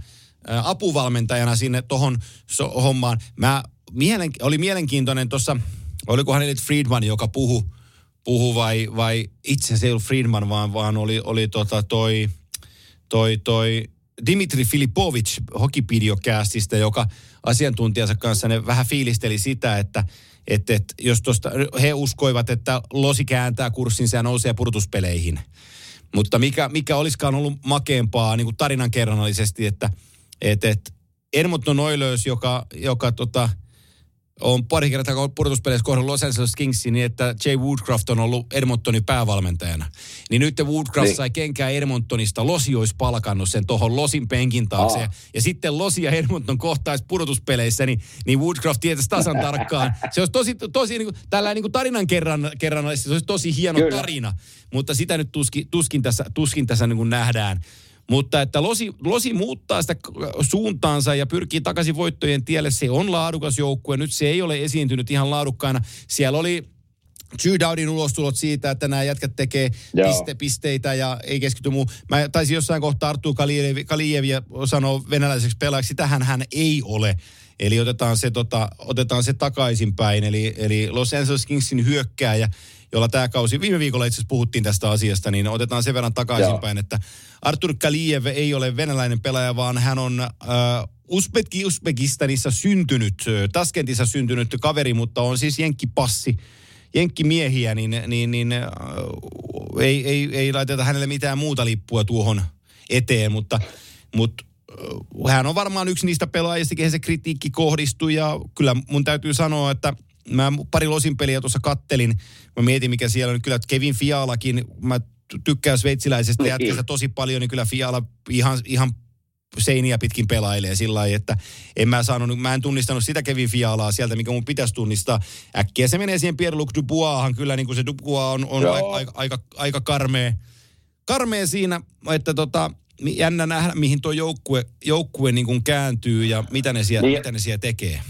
apuvalmentajana sinne tohon so, hommaan. Mä mielen, oli mielenkiintoinen tuossa, olikohan nyt Friedman, joka puhui puhu vai, vai itse se ei ollut Friedman, vaan, vaan oli, oli tota toi, toi, toi Dimitri Filipovic Hokipidio-käästistä, joka asiantuntijansa kanssa ne vähän fiilisteli sitä, että että, että jos tosta, he uskoivat, että losi kääntää kurssinsa ja nousee pudotuspeleihin. Mutta mikä, mikä olisikaan ollut makeampaa niin kuin tarinankerronnallisesti, että, että, että Edmonton Oilers, joka, joka tota, on pari kertaa pudotuspeleissä kohdannut Los Angeles Kingsin niin, että Jay Woodcraft on ollut Edmontonin päävalmentajana. Niin nyt Woodcraft niin. sai kenkää Edmontonista, Losi olisi palkannut sen tuohon Losin penkin taakse. Ja, ja sitten Losi ja Edmonton kohtaisi pudotuspeleissä, niin, niin Woodcraft tietäisi tasan tarkkaan. Se olisi tosi, tosi niin kuin, tällä niin kuin tarinan kerran, kerran, se olisi tosi hieno Kyllä. tarina. Mutta sitä nyt tuskin, tuskin tässä, tuskin tässä niin kuin nähdään. Mutta että Losi, Losi muuttaa sitä suuntaansa ja pyrkii takaisin voittojen tielle. Se on laadukas joukkue. Nyt se ei ole esiintynyt ihan laadukkaana. Siellä oli Dowdin ulostulot siitä, että nämä jätkät tekee piste, pisteitä ja ei keskity muu. Mä taisin jossain kohtaa Arttu Kalijevia sanoa venäläiseksi pelaajaksi. Tähän hän ei ole. Eli otetaan se, tota, otetaan se takaisinpäin. Eli, eli Los Angeles Kingsin hyökkääjä jolla tämä kausi, viime viikolla itse asiassa puhuttiin tästä asiasta, niin otetaan sen verran takaisinpäin, Joo. että Artur Kaliev ei ole venäläinen pelaaja, vaan hän on äh, Uzbeki Uzbekistanissa syntynyt, Taskentissa syntynyt kaveri, mutta on siis jenkkipassi jenkkimiehiä, niin, niin, niin äh, ei, ei, ei laiteta hänelle mitään muuta lippua tuohon eteen, mutta, mutta äh, hän on varmaan yksi niistä pelaajista, kehen se kritiikki kohdistui ja kyllä mun täytyy sanoa, että – mä pari losin peliä tuossa kattelin. Mä mietin, mikä siellä on. Kyllä Kevin Fialakin, mä tykkään sveitsiläisestä niin. jätkästä tosi paljon, niin kyllä Fiala ihan, ihan seiniä pitkin pelailee sillä lailla, että en mä saanut, mä en tunnistanut sitä Kevin Fialaa sieltä, mikä mun pitäisi tunnistaa. Äkkiä se menee siihen Pierre-Luc Duboishan, kyllä niin kuin se Dubois on, on aika, aika, aika, aika karmea, karmea siinä, että tota, jännä nähdä, mihin tuo joukkue, joukkue niin kuin kääntyy ja mitä ne siellä, niin. mitä ne siellä tekee.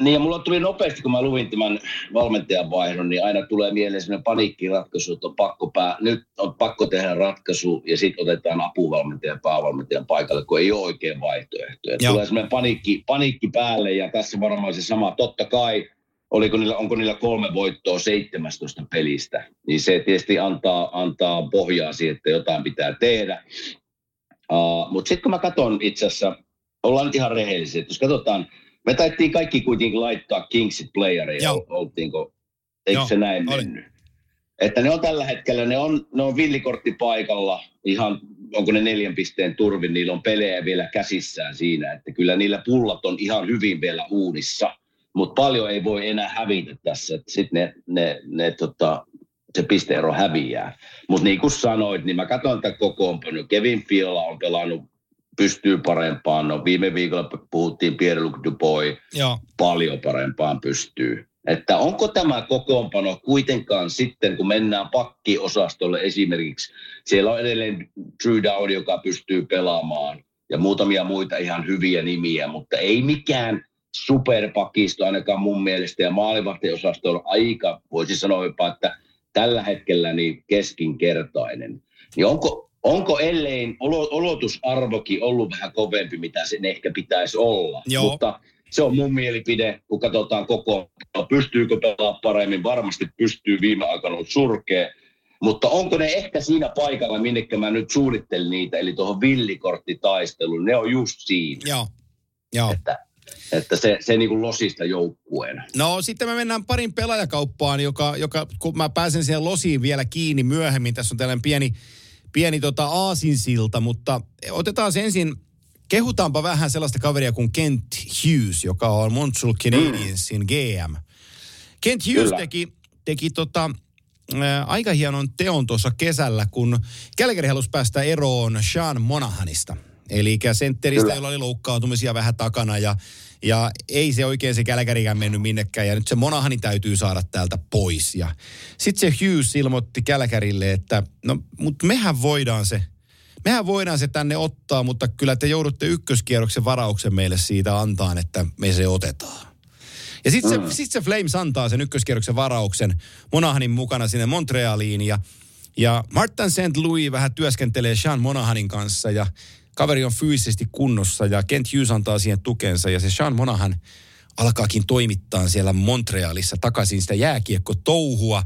Niin ja mulla tuli nopeasti, kun mä luin tämän valmentajan vaihdon, niin aina tulee mieleen sellainen paniikkiratkaisu, että on pakko pää, nyt on pakko tehdä ratkaisu ja sitten otetaan apuvalmentajan päävalmentajan paikalle, kun ei ole oikein vaihtoehtoja. Tulee sellainen paniikki, paniikki päälle ja tässä varmaan se sama. Totta kai, oliko niillä, onko niillä kolme voittoa 17 pelistä, niin se tietysti antaa, antaa pohjaa siihen, että jotain pitää tehdä. Uh, Mutta sitten kun mä katson itse asiassa, ollaan nyt ihan rehellisiä, että jos katsotaan – me taittiin kaikki kuitenkin laittaa Kingsit playeria, oltiinko, eikö Joo, se näin oli. mennyt? Että ne on tällä hetkellä, ne on, ne on villikortti paikalla, ihan onko ne neljän pisteen turvi, niillä on pelejä vielä käsissään siinä, että kyllä niillä pullat on ihan hyvin vielä uunissa, mutta paljon ei voi enää hävitä tässä, että sitten ne, ne, ne tota, se pisteero häviää. Mutta niin kuin sanoit, niin mä katson tätä kokoonpanoa. Kevin Fiola on pelannut pystyy parempaan. No viime viikolla puhuttiin Pierre-Luc Dubois, Joo. paljon parempaan pystyy. Että onko tämä kokoonpano kuitenkaan sitten, kun mennään pakkiosastolle esimerkiksi, siellä on edelleen Drew Dowd, joka pystyy pelaamaan, ja muutamia muita ihan hyviä nimiä, mutta ei mikään superpakisto ainakaan mun mielestä, ja maalivahtiosasto on aika, voisi sanoa jopa, että tällä hetkellä niin keskinkertainen. Niin onko, onko ellein olotusarvokin ollut vähän kovempi, mitä sen ehkä pitäisi olla. Joo. Mutta se on mun mielipide, kun katsotaan koko, pystyykö pelaamaan paremmin, varmasti pystyy viime aikana ollut surkea. Mutta onko ne ehkä siinä paikalla, minnekä mä nyt suunnittelin niitä, eli tuohon villikorttitaisteluun, ne on just siinä. Joo. Joo. Että, että se, se niin kuin losista joukkueena. No sitten me mennään parin pelaajakauppaan, joka, joka kun mä pääsen siihen losiin vielä kiinni myöhemmin, tässä on tällainen pieni pieni tota aasinsilta, mutta otetaan ensin, kehutaanpa vähän sellaista kaveria kuin Kent Hughes, joka on Montreal Canadiensin mm. GM. Kent Hughes Kyllä. teki, teki tota, ä, aika hienon teon tuossa kesällä, kun Calgary halusi päästä eroon Sean Monahanista. Eli sentteristä, jolla oli loukkaantumisia vähän takana ja ja ei se oikein se Kälkärikään mennyt minnekään. Ja nyt se Monahani täytyy saada täältä pois. Ja sitten se Hughes ilmoitti Kälkärille, että no, mutta mehän voidaan se, mehän voidaan se tänne ottaa, mutta kyllä te joudutte ykköskierroksen varauksen meille siitä antaa, että me se otetaan. Ja sitten se, mm. sit se Flames antaa sen ykköskierroksen varauksen Monahanin mukana sinne Montrealiin ja ja Martin St. Louis vähän työskentelee Sean Monahanin kanssa ja kaveri on fyysisesti kunnossa ja Kent Hughes antaa siihen tukensa ja se Sean Monahan alkaakin toimittaa siellä Montrealissa takaisin sitä jääkiekko-touhua.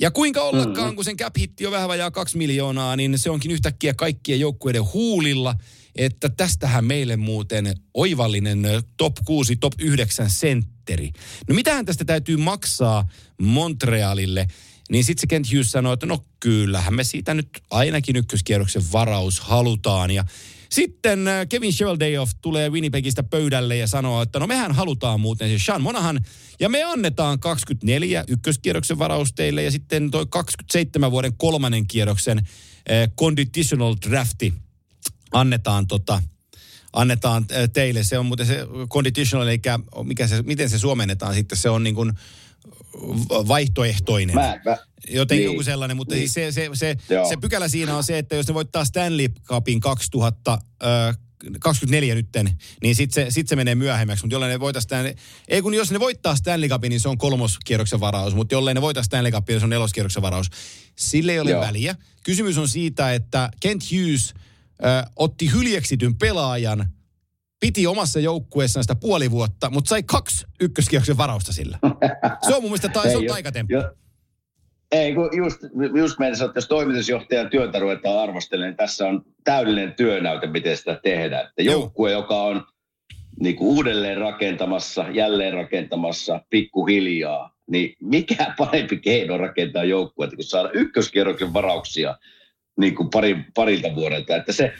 Ja kuinka ollakaan, mm-hmm. kun sen cap hitti on vähän vajaa kaksi miljoonaa, niin se onkin yhtäkkiä kaikkien joukkueiden huulilla, että tästähän meille muuten oivallinen top 6, top 9 sentteri. No mitähän tästä täytyy maksaa Montrealille? Niin sitten se Kent Hughes sanoi, että no kyllähän me siitä nyt ainakin ykköskierroksen varaus halutaan. Ja sitten äh, Kevin Sheveldayoff tulee Winnipegistä pöydälle ja sanoo, että no mehän halutaan muuten se Sean Monahan. Ja me annetaan 24 ykköskierroksen varaus teille ja sitten toi 27 vuoden kolmannen kierroksen eh, conditional drafti annetaan tota, annetaan äh, teille. Se on muuten se conditional, eli mikä se, miten se suomennetaan sitten, se on niin kuin vaihtoehtoinen. Mä, mä, Joten niin, joku sellainen, mutta niin. se, se, se, se pykälä siinä on se, että jos ne voittaa Stanley Cupin 2000, äh, 24 nytten, niin sitten se, sit se menee myöhemmäksi. Mutta jollei ne voittaa Stanley, ei kun jos ne voittaa Stanley Cupin, niin se on kolmoskierroksen varaus. Mutta jollei ne voittaa Stanley Cupin, niin se on neloskierroksen varaus. Sille ei ole Joo. väliä. Kysymys on siitä, että Kent Hughes äh, otti hyljeksityn pelaajan – piti omassa joukkueessaan sitä puoli vuotta, mutta sai kaksi ykköskierroksen varausta sillä. Se on mun mielestä ta- se on taikatemppu. Ei, kun just, just meidän että jos toimitusjohtajan työtä ruvetaan arvostelemaan, niin tässä on täydellinen työnäyte, miten sitä tehdään. Että joukkue, joka on niin kuin uudelleen rakentamassa, jälleen rakentamassa, pikkuhiljaa, niin mikä parempi keino rakentaa joukkuetta, kun saada ykköskierroksen varauksia niin kuin pari, parilta vuodelta. Että se,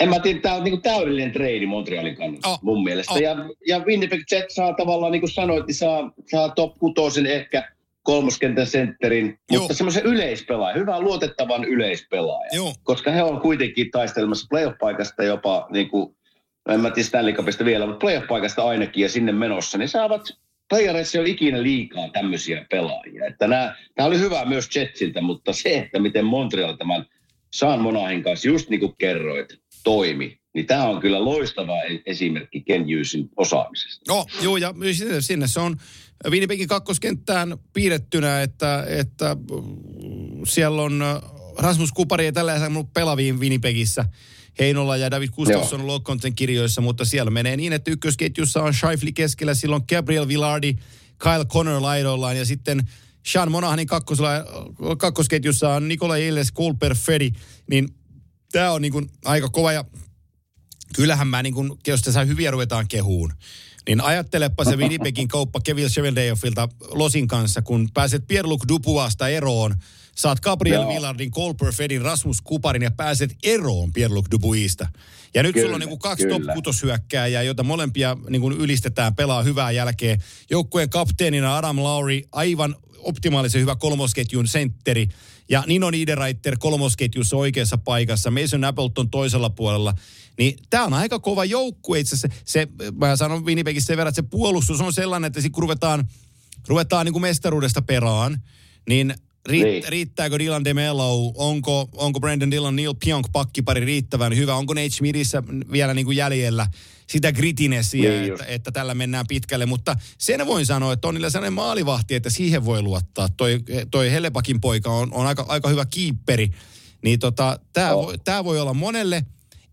en mä tiedä, tämä on niin täydellinen treidi Montrealin kannalta oh. mun mielestä. Oh. Ja, ja Winnipeg Jets saa tavallaan, niin kuin sanoit, niin saa, saa top kutosen ehkä kolmoskentän sentterin, Joo. mutta semmoisen yleispelaaja, hyvän luotettavan yleispelaaja. Joo. Koska he on kuitenkin taistelemassa playoff-paikasta jopa, niin kuin, en mä tiedä Stanley Cupista vielä, mutta playoff-paikasta ainakin ja sinne menossa, niin saavat playereissa ei ole ikinä liikaa tämmöisiä pelaajia. Että nämä, tämä oli hyvä myös Jetsiltä, mutta se, että miten Montreal tämän Saan Monahin kanssa, just niin kuin kerroit, toimi, Niin tämä on kyllä loistava e- esimerkki Ken Hughesin osaamisesta. No, joo, ja sinne, sinne se on Winnipegin kakkoskenttään piirrettynä, että, että mm, siellä on äh, Rasmus Kupari ei tällä hetkellä pelaviin Winnipegissä. Heinola ja David Gustafsson Lockconten kirjoissa, mutta siellä menee niin, että ykkösketjussa on Scheifli keskellä, silloin Gabriel Villardi, Kyle Connor laidollaan ja sitten Sean Monahanin kakkosketjussa on Nikola Illes, Kulper, Fedi, niin tämä on niin kuin aika kova ja kyllähän mä niin kuin, jos tässä hyviä ruvetaan kehuun, niin ajattelepa se Winnipegin kauppa Kevin Cheveldayoffilta Losin kanssa, kun pääset Pierre-Luc Dupuasta eroon, saat Gabriel Joo. Villardin, Colper Fedin, Rasmus Kuparin ja pääset eroon Pierre-Luc Dupuista. Ja nyt kyllä, sulla on niin kuin kaksi kyllä. top kutoshyökkääjää, joita molempia niin kuin ylistetään, pelaa hyvää jälkeen. Joukkueen kapteenina Adam Lowry, aivan optimaalisen hyvä kolmosketjun sentteri. Ja Nino Niederreiter kolmosketjussa oikeassa paikassa, Mason Appleton toisella puolella. Niin tämä on aika kova joukkue itse asiassa. Se, mä sanon Winnipegissä sen verran, että se puolustus on sellainen, että kun ruvetaan, ruvetaan niin kuin mestaruudesta peraan, niin Riitt, niin. Riittääkö Dylan DeMelo? Onko, onko Brandon Dillon, Neil Pionk pakkipari riittävän hyvä? Onko Nate Schmidissä vielä niin kuin jäljellä sitä gritinessia, niin että, että, tällä mennään pitkälle? Mutta sen voin sanoa, että on niillä sellainen maalivahti, että siihen voi luottaa. Toi, toi Hellepakin poika on, on aika, aika hyvä kiipperi. Niin tota, tämä oh. voi, tää voi olla monelle,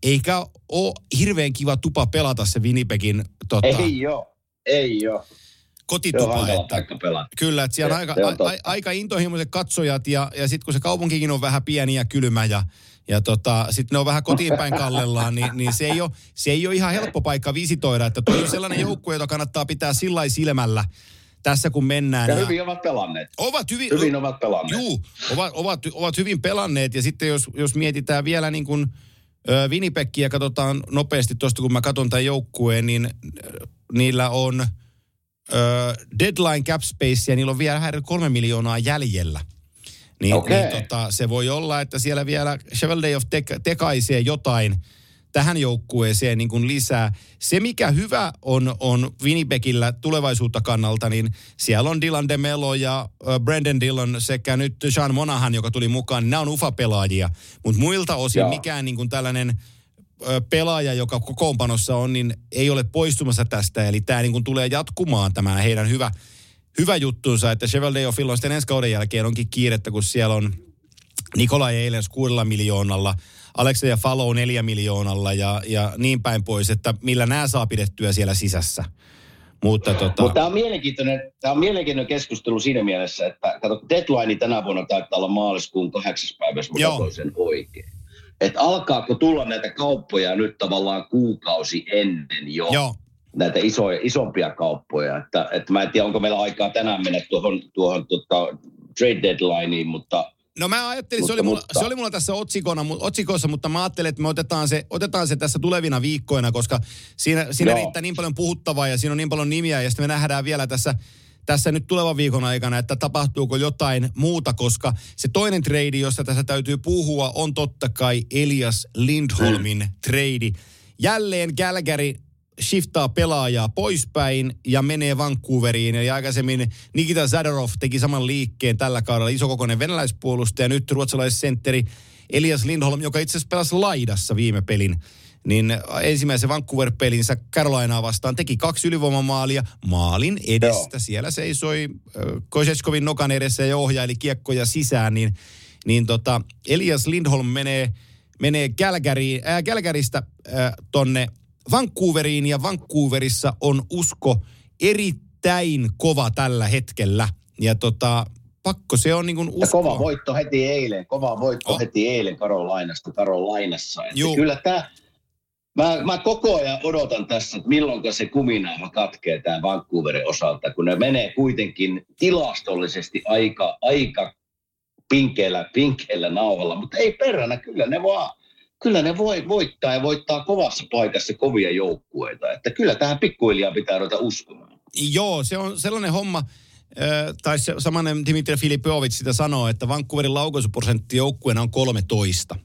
eikä ole hirveän kiva tupa pelata se Winnipegin... Tota, ei joo, ei joo kotitupa. Että, kyllä, että siellä on aika, a, a, aika intohimoiset katsojat ja, ja sitten kun se kaupunkikin on vähän pieni ja kylmä ja, ja tota, sitten ne on vähän kotiin päin kallellaan, niin, niin se, ei ole, se ei ole ihan helppo paikka visitoida. Että toi on sellainen joukkue, jota kannattaa pitää sillä silmällä tässä kun mennään. Ja, ja hyvin ovat pelanneet. Ovat hyvin, hyvin ovat pelanneet. Juu, ovat, ovat, ovat hyvin pelanneet ja sitten jos, jos mietitään vielä niin kuin Winnipegkiä katsotaan nopeasti tuosta, kun mä katson tämän joukkueen, niin niillä on – deadline cap space ja niillä on vielä kolme miljoonaa jäljellä. Niin, okay. niin tota, se voi olla, että siellä vielä Cheveldayoff tek, tekaisee jotain tähän joukkueeseen niin kuin lisää. Se, mikä hyvä on, on Winnipegillä tulevaisuutta kannalta, niin siellä on Dylan DeMelo ja Brandon Dillon sekä nyt Sean Monahan, joka tuli mukaan. Nämä on ufa-pelaajia, mutta muilta osin Joo. mikään niin kuin tällainen – pelaaja, joka kokoonpanossa on, niin ei ole poistumassa tästä. Eli tämä niin kuin tulee jatkumaan tämä heidän hyvä, hyvä juttuunsa, että Cheveldayoffilla on sitten ensi kauden jälkeen onkin kiirettä, kun siellä on Nikolai Eilers kuudella miljoonalla, Alekseja Falo neljä miljoonalla ja, ja niin päin pois, että millä nämä saa pidettyä siellä sisässä. Mutta tota... Mut tämä on, mielenkiintoinen, tämä on mielenkiintoinen keskustelu siinä mielessä, että kato, deadline tänä vuonna taitaa olla maaliskuun kahdeksas päivä, jos mä sen oikein että alkaako tulla näitä kauppoja nyt tavallaan kuukausi ennen jo. Joo. Näitä isoja, isompia kauppoja. Että, että mä en tiedä, onko meillä aikaa tänään mennä tuohon, tuohon tota, trade deadlineen, mutta No mä ajattelin, mutta, se, oli mulla, mutta, se oli mulla tässä otsikona, otsikossa, mutta mä ajattelin, että me otetaan se, otetaan se tässä tulevina viikkoina, koska siinä, siinä riittää niin paljon puhuttavaa ja siinä on niin paljon nimiä ja sitten me nähdään vielä tässä tässä nyt tulevan viikon aikana, että tapahtuuko jotain muuta, koska se toinen trade, josta tässä täytyy puhua, on totta kai Elias Lindholmin mm. trade. Jälleen Calgary shiftaa pelaajaa poispäin ja menee Vancouveriin. Eli aikaisemmin Nikita Zadarov teki saman liikkeen tällä kaudella, isokokoinen venäläispuolustaja, nyt ruotsalaissentteri Elias Lindholm, joka itse asiassa pelasi laidassa viime pelin niin ensimmäisen Vancouver-pelinsä Carolinaa vastaan teki kaksi ylivoimamaalia maalin edestä. Joo. Siellä seisoi Kosetskovin nokan edessä ja ohjaili kiekkoja sisään, niin, niin tota, Elias Lindholm menee, menee äh, Calgarysta äh, tonne Vancouveriin ja Vancouverissa on usko erittäin kova tällä hetkellä. Ja tota, pakko se on niin kuin uskoa. Ja kova voitto heti eilen, kova voitto oh. heti eilen Karolainasta Karolainassa. Kyllä tämä Mä, mä koko ajan odotan tässä, että milloin se kuminauha katkee tämän Vancouverin osalta, kun ne menee kuitenkin tilastollisesti aika, aika pinkeillä, pinkeillä nauhalla, mutta ei peränä, kyllä ne vaan, kyllä ne voi voittaa ja voittaa kovassa paikassa kovia joukkueita. Että kyllä tähän pikkuhiljaa pitää ruveta uskomaan. Joo, se on sellainen homma, tai se samanen Dimitri Filipovic sitä sanoo, että Vancouverin laukaisuprosentti joukkueena on 13.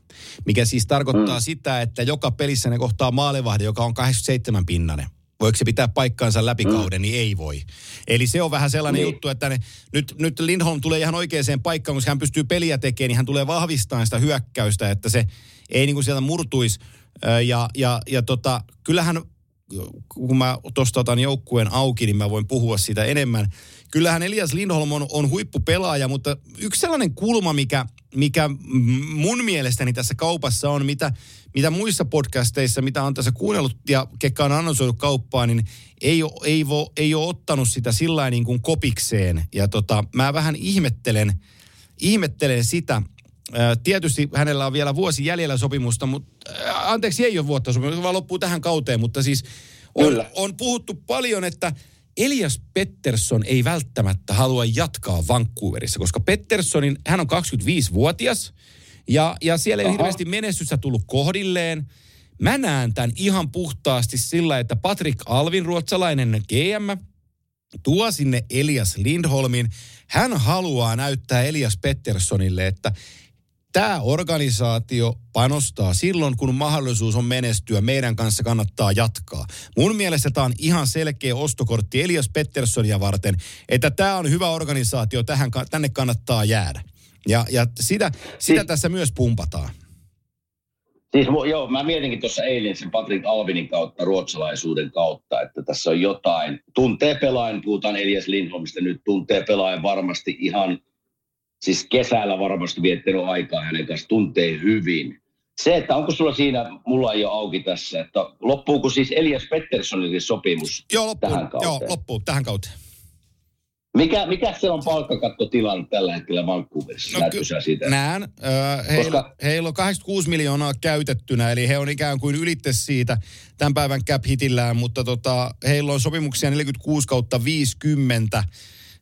Mikä siis tarkoittaa mm. sitä, että joka pelissä ne kohtaa maalivahden, joka on 87 pinnanen. Voiko se pitää paikkaansa läpi kauden, mm. niin ei voi. Eli se on vähän sellainen niin. juttu, että ne, nyt, nyt Lindholm tulee ihan oikeaan paikkaan, koska hän pystyy peliä tekemään, niin hän tulee vahvistamaan sitä hyökkäystä, että se ei niin kuin sieltä murtuisi Ja, ja, ja tota, kyllähän, kun mä tuosta otan joukkueen auki, niin mä voin puhua siitä enemmän. Kyllähän Elias Lindholm on, on huippupelaaja, mutta yksi sellainen kulma, mikä, mikä mun mielestäni tässä kaupassa on, mitä, mitä muissa podcasteissa, mitä on tässä kuunnellut ja kekka on annonsoinut kauppaa, niin ei ole, ei, vo, ei ole ottanut sitä sillä niin kuin kopikseen. Ja tota, mä vähän ihmettelen, ihmettelen sitä, Tietysti hänellä on vielä vuosi jäljellä sopimusta, mutta anteeksi ei ole vuotta sopimusta, vaan loppuu tähän kauteen, mutta siis on, on puhuttu paljon, että Elias Pettersson ei välttämättä halua jatkaa Vancouverissa, koska Petterssonin, hän on 25-vuotias ja, ja siellä ei ole hirveästi menestystä tullut kohdilleen. Mä näen tämän ihan puhtaasti sillä, että Patrick Alvin, ruotsalainen GM, tuo sinne Elias Lindholmin. Hän haluaa näyttää Elias Petterssonille, että tämä organisaatio panostaa silloin, kun mahdollisuus on menestyä. Meidän kanssa kannattaa jatkaa. Mun mielestä tämä on ihan selkeä ostokortti Elias Petterssonia varten, että tämä on hyvä organisaatio, tähän, tänne kannattaa jäädä. Ja, ja sitä, sitä siis, tässä myös pumpataan. Siis joo, mä mietinkin tuossa eilen sen Patrick Alvinin kautta, ruotsalaisuuden kautta, että tässä on jotain. Tuntee pelaajan, puhutaan Elias Lindholmista nyt, tuntee pelaajan varmasti ihan – siis kesällä varmasti viettänyt aikaa hänen kanssa, tuntee hyvin. Se, että onko sulla siinä, mulla ei ole auki tässä, että loppuuko siis Elias Petterssonille sopimus joo, loppuu, tähän kauteen? Joo, loppuu tähän kauteen. Mikä, mikä se on palkkakattotilanne tällä hetkellä Vancouverissa? No, ky- siitä? Näen. Äh, heillä, Koska... heillä on 86 miljoonaa käytettynä, eli he on ikään kuin ylitte siitä tämän päivän cap hitillään, mutta tota, heillä on sopimuksia 46 kautta 50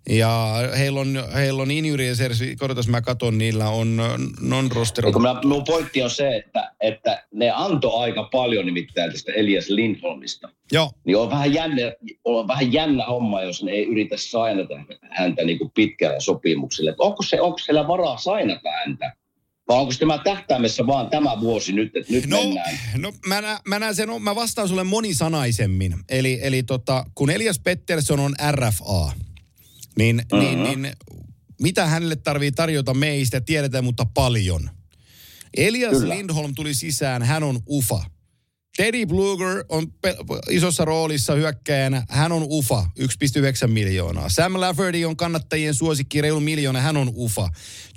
ja heillä on, heillä on injury reserve, korotas mä katon, niillä on non-roster. Mun pointti on se, että, että ne antoi aika paljon nimittäin tästä Elias Lindholmista. Joo. Niin on vähän jännä, on vähän jännä homma, jos ne ei yritä sainata häntä niin kuin pitkällä sopimuksella. onko, se, onko siellä varaa sainata häntä? Vai onko tämä tähtäimessä vaan tämä vuosi nyt, että nyt no, mennään? No mä, nä, mä, näen sen, mä vastaan sulle monisanaisemmin. Eli, eli tota, kun Elias Pettersson on RFA, niin, uh-huh. niin, niin mitä hänelle tarvii tarjota meistä, tiedetään, mutta paljon. Elias Kyllä. Lindholm tuli sisään, hän on ufa. Teddy Bluger on pe- isossa roolissa hyökkäjänä, hän on ufa, 1,9 miljoonaa. Sam Lafferty on kannattajien suosikki, reilu miljoona, hän on ufa.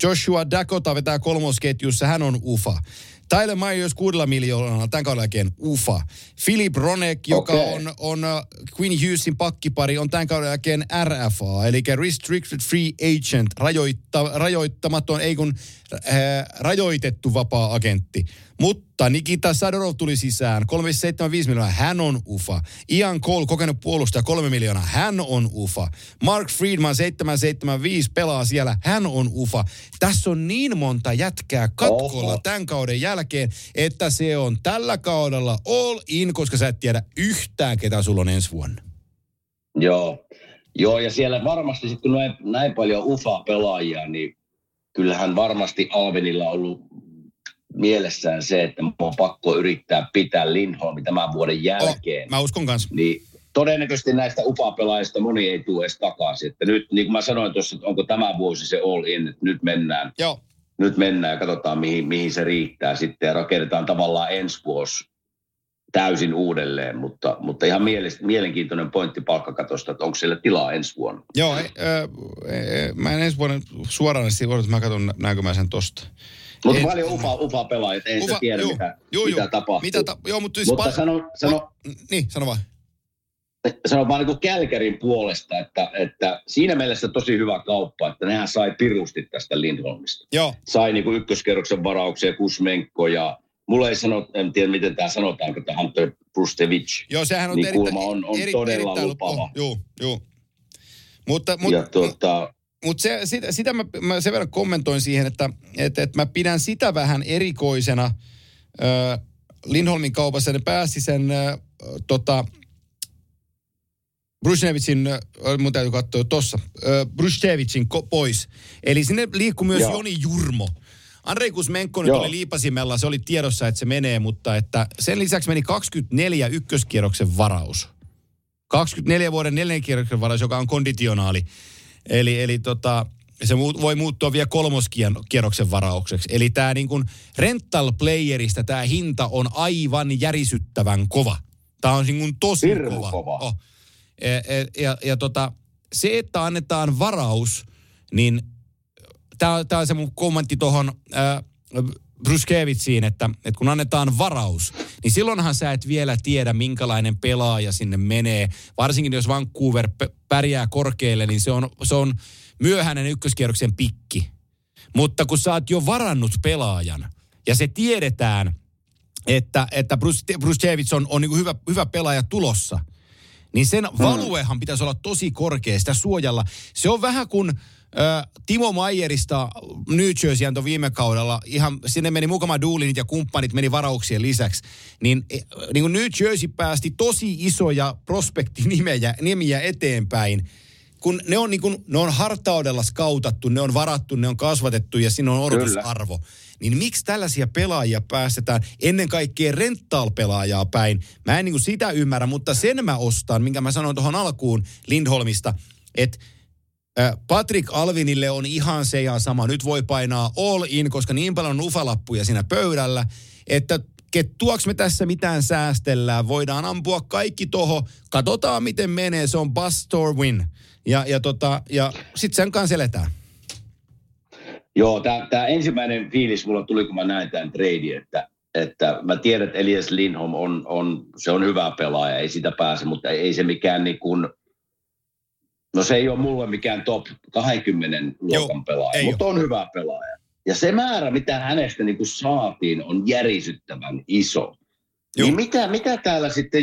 Joshua Dakota vetää kolmosketjussa, hän on ufa. Tyler Myers kuudella miljoonalla tämän kauden jälkeen UFA. Philip Ronek, joka okay. on, on uh, Queen Hughesin pakkipari, on tämän kauden jälkeen RFA, eli Restricted Free Agent, rajoitta, rajoittamaton, ei kun äh, rajoitettu vapaa-agentti. Mutta Nikita Sadorov tuli sisään, 375 miljoonaa, hän on UFA. Ian Cole, kokenut puolustaja, 3 miljoonaa, hän on UFA. Mark Friedman, 775, pelaa siellä, hän on UFA. Tässä on niin monta jätkää katkolla Oho. tämän kauden jälkeen, että se on tällä kaudella all in, koska sä et tiedä yhtään, ketä sulla on ensi vuonna. Joo, Joo ja siellä varmasti sitten kun näin, näin paljon UFA-pelaajia, niin kyllähän varmasti Alvenilla on ollut mielessään se, että on pakko yrittää pitää Lindholmi tämän vuoden jälkeen. Oh, mä uskon kanssa. Niin todennäköisesti näistä upapelaajista moni ei tule edes takaisin. Että nyt, niin kuin mä sanoin tuossa, että onko tämä vuosi se all in, että nyt mennään. Joo. Nyt mennään ja katsotaan, mihin, mihin se riittää sitten ja rakennetaan tavallaan ensi vuosi täysin uudelleen, mutta, mutta ihan mielenkiintoinen pointti palkkakatosta, että onko siellä tilaa ensi vuonna. Joo, ei, äh, mä en ensi vuonna suoraan, että mä katson, mä sen tosta. Mutta paljon ufa, ufa pelaajat, ei ufa, tiedä juu, mitä, juu, mitä juu. tapahtuu. Mitä ta- joo, mutta, siis mutta pa- sano, sano, niin, sano vaan. Sano vaan niin Kälkärin puolesta, että, että siinä mielessä tosi hyvä kauppa, että nehän sai pirusti tästä Lindholmista. Joo. Sai niin kuin ykköskerroksen varauksia, Kusmenko ja mulla ei sano, en tiedä miten tämä sanotaan, että Hunter Prustevich. Joo, sehän on, niin erittäin, on, on eri, todella lupaava. Joo, joo. Mutta, mutta, ja tuota, mutta se, sitä, sitä mä, mä sen verran kommentoin siihen, että, että, että mä pidän sitä vähän erikoisena äh, Lindholmin kaupassa. Ne pääsi sen äh, tota, Brusnevicin, äh, mun täytyy katsoa tuossa, Brusnevicin ko- pois. Eli sinne liikkuu myös Joo. Joni Jurmo. Andrei Kusmenko nyt oli liipasimella, se oli tiedossa, että se menee, mutta että sen lisäksi meni 24 ykköskierroksen varaus. 24 vuoden neljän kierroksen varaus, joka on konditionaali. Eli, eli tota, se voi muuttua vielä kolmoskierroksen varaukseksi. Eli tämä niin kuin rental playerista tämä hinta on aivan järisyttävän kova. Tämä on niin tosi Hirmu kova. kova. Oh. Ja, ja, ja, ja tota, se, että annetaan varaus, niin tämä on se mun kommentti tuohon Bruskevitsiin, että, että kun annetaan varaus, niin silloinhan sä et vielä tiedä, minkälainen pelaaja sinne menee. Varsinkin jos Vancouver pärjää korkealle, niin se on, se on myöhäinen ykköskierroksen pikki. Mutta kun sä oot jo varannut pelaajan, ja se tiedetään, että, että Bruce, Bruce Davids on, on niin hyvä, hyvä pelaaja tulossa, niin sen valuehan pitäisi olla tosi korkea sitä suojalla. Se on vähän kuin Timo Mayerista New Jersey antoi viime kaudella, ihan sinne meni mukama Doolinit ja kumppanit meni varauksien lisäksi, niin, e, niin kuin New Jersey päästi tosi isoja prospektinimiä nimiä eteenpäin, kun ne on, niin kuin, ne on hartaudella skautattu, ne on varattu, ne on kasvatettu ja siinä on odotusarvo. Kyllä. Niin miksi tällaisia pelaajia päästetään ennen kaikkea rental-pelaajaa päin? Mä en niin kuin sitä ymmärrä, mutta sen mä ostan, minkä mä sanoin tuohon alkuun Lindholmista, että Patrick Alvinille on ihan se ja sama. Nyt voi painaa all in, koska niin paljon on ufalappuja siinä pöydällä, että kettuaks me tässä mitään säästellään. Voidaan ampua kaikki toho. Katsotaan, miten menee. Se on bust or win. Ja, ja, tota, ja sitten sen kanssa eletään. Joo, tämä ensimmäinen fiilis mulla tuli, kun mä näin tämän trade, että, että mä tiedän, että Elias Lindholm on, on, se on hyvä pelaaja, ei sitä pääse, mutta ei se mikään niin kuin – No se ei ole mulle mikään top 20 luokan Joo, pelaaja, mutta on hyvä pelaaja. Ja se määrä, mitä hänestä niin kuin saatiin, on järisyttävän iso. Niin Joo. Niin mitä, mitä täällä sitten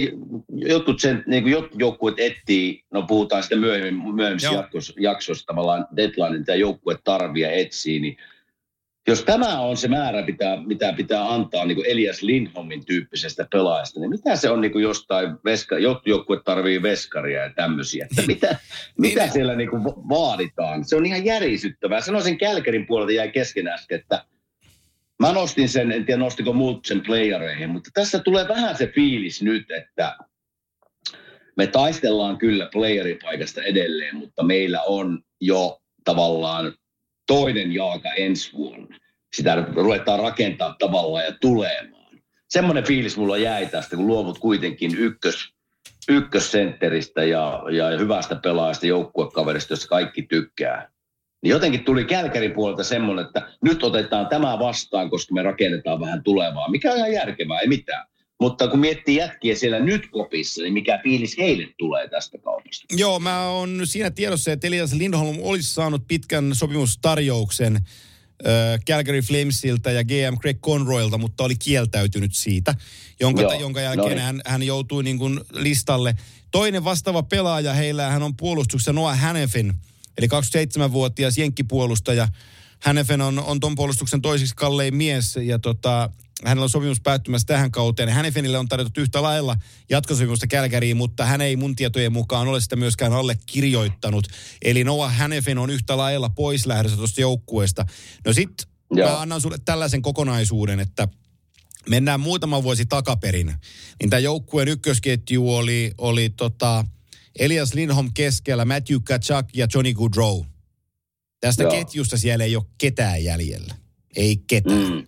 jotkut sen, niin kuin joukkueet etsii, no puhutaan sitten myöhemmin, myöhemmin jaksossa, jaksossa tavallaan deadline, mitä joukkue tarvii ja etsii, niin jos tämä on se määrä, mitä, mitä pitää antaa niin kuin Elias Lindholmin tyyppisestä pelaajasta, niin mitä se on niin kuin jostain, veska, joukkue tarvii veskaria ja tämmöisiä. Että mitä, mitä niin. siellä niin kuin vaaditaan? Se on ihan järisyttävää. Sanoisin Kälkärin puolelta jäi kesken äsken, että mä nostin sen, en tiedä nostiko muut sen playereihin, mutta tässä tulee vähän se fiilis nyt, että me taistellaan kyllä playeripaikasta edelleen, mutta meillä on jo tavallaan toinen jalka ensi vuonna. Sitä ruvetaan rakentaa tavallaan ja tulemaan. Semmoinen fiilis mulla jäi tästä, kun luovut kuitenkin ykkös, ykkössentteristä ja, ja hyvästä pelaajasta, joukkuekaverista, josta kaikki tykkää. Niin jotenkin tuli Kälkärin puolelta semmoinen, että nyt otetaan tämä vastaan, koska me rakennetaan vähän tulevaa, mikä on ihan järkevää, ei mitään. Mutta kun miettii jätkiä siellä nyt kopissa, niin mikä fiilis heille tulee tästä kaupasta? Joo, mä oon siinä tiedossa, että Elias Lindholm olisi saanut pitkän sopimustarjouksen äh, Calgary Flamesilta ja GM Greg Conroylta, mutta oli kieltäytynyt siitä, jonka, Joo, jonka jälkeen hän, hän joutui niin kuin listalle. Toinen vastaava pelaaja heillä hän on puolustuksessa Noah Hannefin, eli 27-vuotias jenkkipuolustaja. Hannefen on, on ton puolustuksen toiseksi kallein mies ja tota, hänellä on sopimus päättymässä tähän kauteen. Hänefenille on tarjottu yhtä lailla jatkosopimusta Kälkäriin, mutta hän ei mun tietojen mukaan ole sitä myöskään allekirjoittanut. Eli Noah Hänefen on yhtä lailla pois lähdössä tuosta joukkueesta. No sit mä annan sulle tällaisen kokonaisuuden, että mennään muutama vuosi takaperin. Niin tämä joukkueen ykkösketju oli, oli tota Elias Lindholm keskellä, Matthew Kachak ja Johnny Goodrow. Tästä Joo. ketjusta siellä ei ole ketään jäljellä. Ei ketään. Mm.